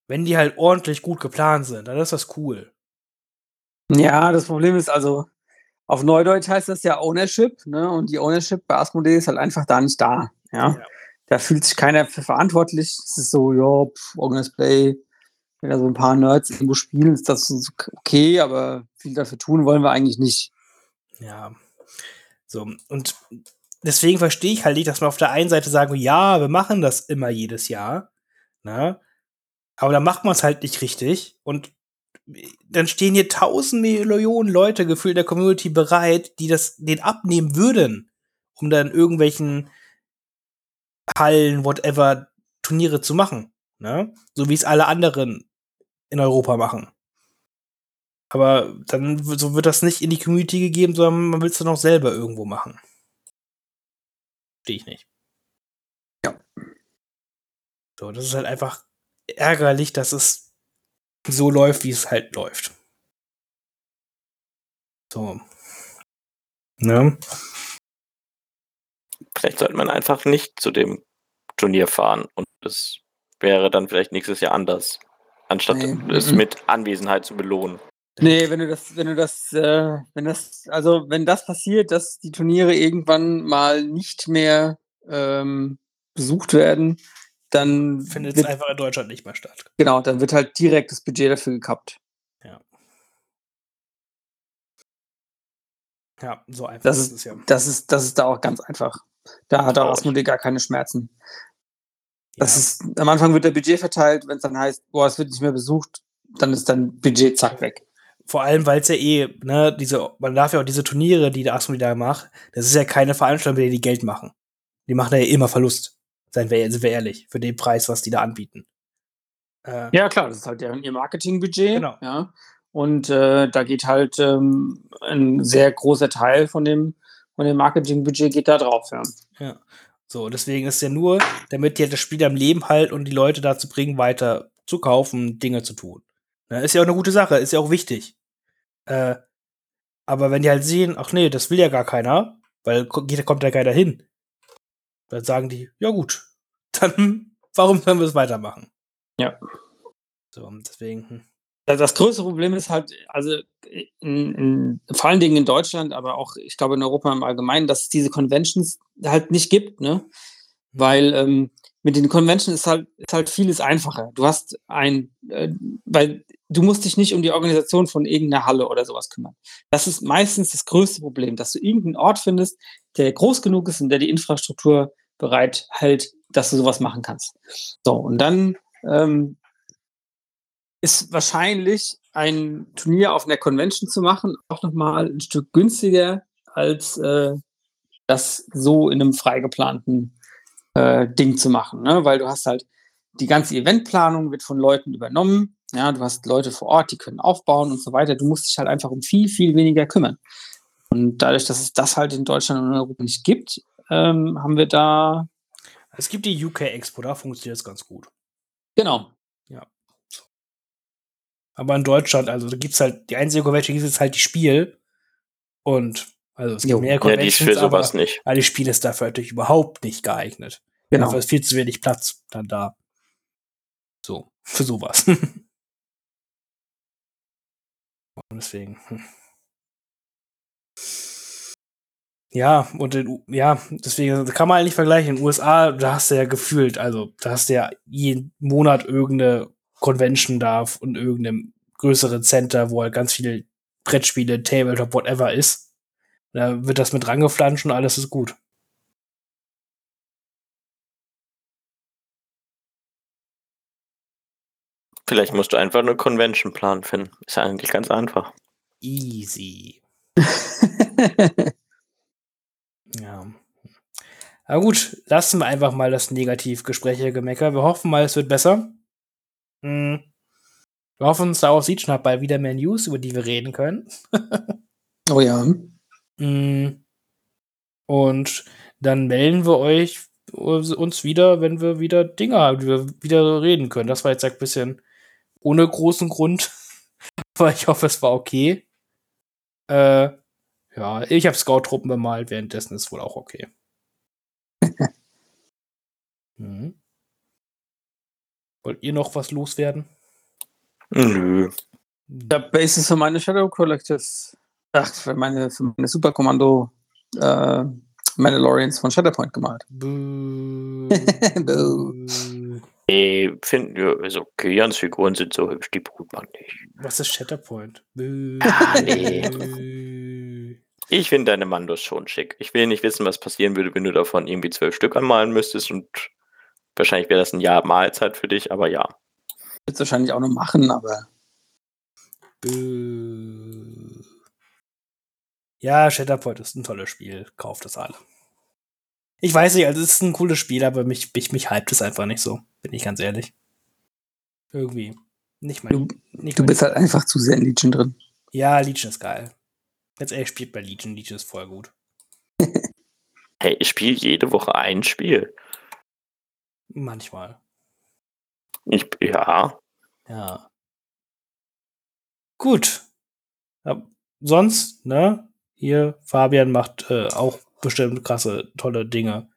Wenn die halt ordentlich gut geplant sind, dann ist das cool. Ja, das Problem ist also, auf Neudeutsch heißt das ja Ownership, ne? Und die Ownership bei Asmodee ist halt einfach da nicht da. Ja. Ja. Da fühlt sich keiner für verantwortlich. Es ist so, ja, pff, Organized Play, wenn da so ein paar Nerds irgendwo spielen, ist das okay, aber viel dafür tun wollen wir eigentlich nicht. Ja. So, und deswegen verstehe ich halt nicht, dass man auf der einen Seite sagen, ja, wir machen das immer jedes Jahr, ne? Aber dann macht man es halt nicht richtig und dann stehen hier tausend Millionen Leute gefühlt in der Community bereit, die das den abnehmen würden, um dann irgendwelchen Hallen, whatever, Turniere zu machen. Ne? So wie es alle anderen in Europa machen. Aber dann so wird das nicht in die Community gegeben, sondern man will es dann auch selber irgendwo machen. Verstehe ich nicht. Ja. So, das ist halt einfach ärgerlich, dass es so läuft, wie es halt läuft. So. Ne? Vielleicht sollte man einfach nicht zu dem Turnier fahren und es wäre dann vielleicht nächstes Jahr anders, anstatt Nee, es mhm. mit Anwesenheit zu belohnen. Nee, wenn du das, wenn du das, äh, wenn das, also wenn das passiert, dass die Turniere irgendwann mal nicht mehr ähm, besucht werden, dann Findet es einfach in Deutschland nicht mehr statt. genau, dann wird halt direkt das Budget dafür gekappt. Ja, so einfach Das ist ist- es ja. Das ist, das ist da auch ganz einfach. Da hat auch. Asmodee gar keine Schmerzen. Das ja. ist, am Anfang wird der Budget verteilt, wenn es dann heißt, boah, es wird nicht mehr besucht, dann ist dann Budget zack weg. Vor allem, weil es ja eh, ne, diese, man darf ja auch diese Turniere, die der Asmodi da macht, das ist ja keine Veranstaltung, bei der die Geld machen. Die machen da ja immer Verlust. Seien wir, sind wir ehrlich, für den Preis, was die da anbieten. Äh, Ja, klar, das ist halt deren, ihr Marketingbudget. Genau. Ja. Und äh, da geht halt ähm, ein sehr großer Teil von dem, von dem Marketingbudget geht da drauf. Ja. Ja. So, deswegen ist ja nur, damit die halt das Spiel am Leben halten und die Leute dazu bringen, weiter zu kaufen, Dinge zu tun. Ne, ist ja auch eine gute Sache, ist ja auch wichtig. Äh, aber wenn die halt sehen, ach nee, das will ja gar keiner, weil kommt ja keiner hin, dann sagen die, ja gut, dann warum sollen wir es weitermachen? Ja. So, deswegen, hm. Das, das größte Problem ist halt, also in, in, vor allen Dingen in Deutschland, aber auch, ich glaube, in Europa im Allgemeinen, dass es diese Conventions halt nicht gibt, ne? Weil ähm, mit den Conventions ist halt, ist halt vieles einfacher. Du hast ein, äh, weil du musst dich nicht um die Organisation von irgendeiner Halle oder sowas kümmern. Das ist meistens das größte Problem, dass du irgendeinen Ort findest, der groß genug ist und der die Infrastruktur bereit hält, dass du sowas machen kannst. So, und dann ähm, ist wahrscheinlich ein Turnier auf einer Convention zu machen auch nochmal ein Stück günstiger als äh, das so in einem frei geplanten äh, Ding zu machen, ne? weil du hast halt die ganze Eventplanung wird von Leuten übernommen. Ja, du hast Leute vor Ort, die können aufbauen und so weiter. Du musst dich halt einfach um viel, viel weniger kümmern. Und dadurch, dass es das halt in Deutschland und in Europa nicht gibt, ähm, haben wir da. Es gibt die UK Expo, da funktioniert es ganz gut. Genau. Ja. Aber in Deutschland, also da gibt es halt, die einzige Convention ist jetzt halt die Spiel. Und also es gibt Jo. mehr Ja, die ist Conventions, für sowas aber, nicht. aber die Spiel ist dafür natürlich überhaupt nicht geeignet. Genau. Dafür ist viel zu wenig Platz dann da. So, für sowas. Und deswegen. hm. Ja, und in, ja, deswegen kann man halt nicht vergleichen. In den USA, da hast du ja gefühlt, also da hast du ja jeden Monat irgendeine Convention da und irgendeinem größeren Center, wo halt ganz viele Brettspiele, Tabletop, whatever ist. Da wird das mit rangeflanscht und alles ist gut. Vielleicht musst du einfach eine Convention planen finden. Ist ja eigentlich ganz einfach. Easy. Ja. Aber gut, lassen wir einfach mal das Negativgespräche-Gemecker. Wir hoffen mal, es wird besser. Hm. Wir hoffen, Star Wars Siege hat bald wieder mehr News, über die wir reden können. oh ja. Hm. Und dann melden wir euch uns wieder, wenn wir wieder Dinge haben, die wir wieder reden können. Das war jetzt ein bisschen ohne großen Grund, aber ich hoffe, es war okay. Äh, ja, ich habe Scout-Truppen bemalt, währenddessen ist wohl auch okay. mhm. Wollt ihr noch was loswerden? Nö. Der Basis für meine Shadow Collectors. Ach, für meine, für meine Superkommando äh, Mandalorians von Shatterpoint gemalt. Boo. Nee, finden wir, okay. Jans Figuren sind so hübsch, die brut man nicht. Was ist Shatterpoint? Boo. Ah, nee. Ich finde deine Mandos schon schick. Ich will nicht wissen, was passieren würde, wenn du davon irgendwie zwölf Stück anmalen müsstest und wahrscheinlich wäre das ein Jahr Mahlzeit für dich, aber ja. Wird es wahrscheinlich auch noch machen, aber Boo. Ja, Shatterpoint ist ein tolles Spiel. Kauft es alle. Ich weiß nicht, also es ist ein cooles Spiel, aber mich, mich, mich hypt es einfach nicht so, bin ich ganz ehrlich. Irgendwie. Nicht mein. du, nicht du mein- bist halt einfach zu sehr in Legion drin. Ja, Legion ist geil. Jetzt ehrlich, spielt bei Legion. Legion ist voll gut. Hey, ich spiele jede Woche ein Spiel. Manchmal. Ich, ja, Ja. Gut. Ja, sonst, ne? Hier, Fabian macht äh, auch bestimmt krasse, tolle Dinge.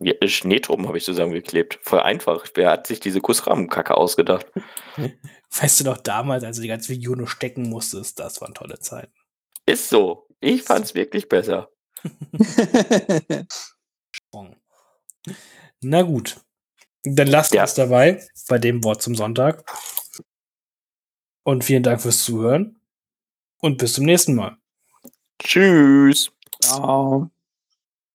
ja Schneetruppen habe ich zusammengeklebt. Voll einfach. Wer hat sich diese Kussrahmenkacke ausgedacht? Weißt du noch damals, als du die ganze Video nur stecken musstest, das waren tolle Zeiten. Ist so. Ich fand's wirklich besser. Sprung. Na gut. Dann lasst Ja. es dabei bei dem Wort zum Sonntag. Und vielen Dank fürs Zuhören. Und bis zum nächsten Mal. Tschüss. Ciao.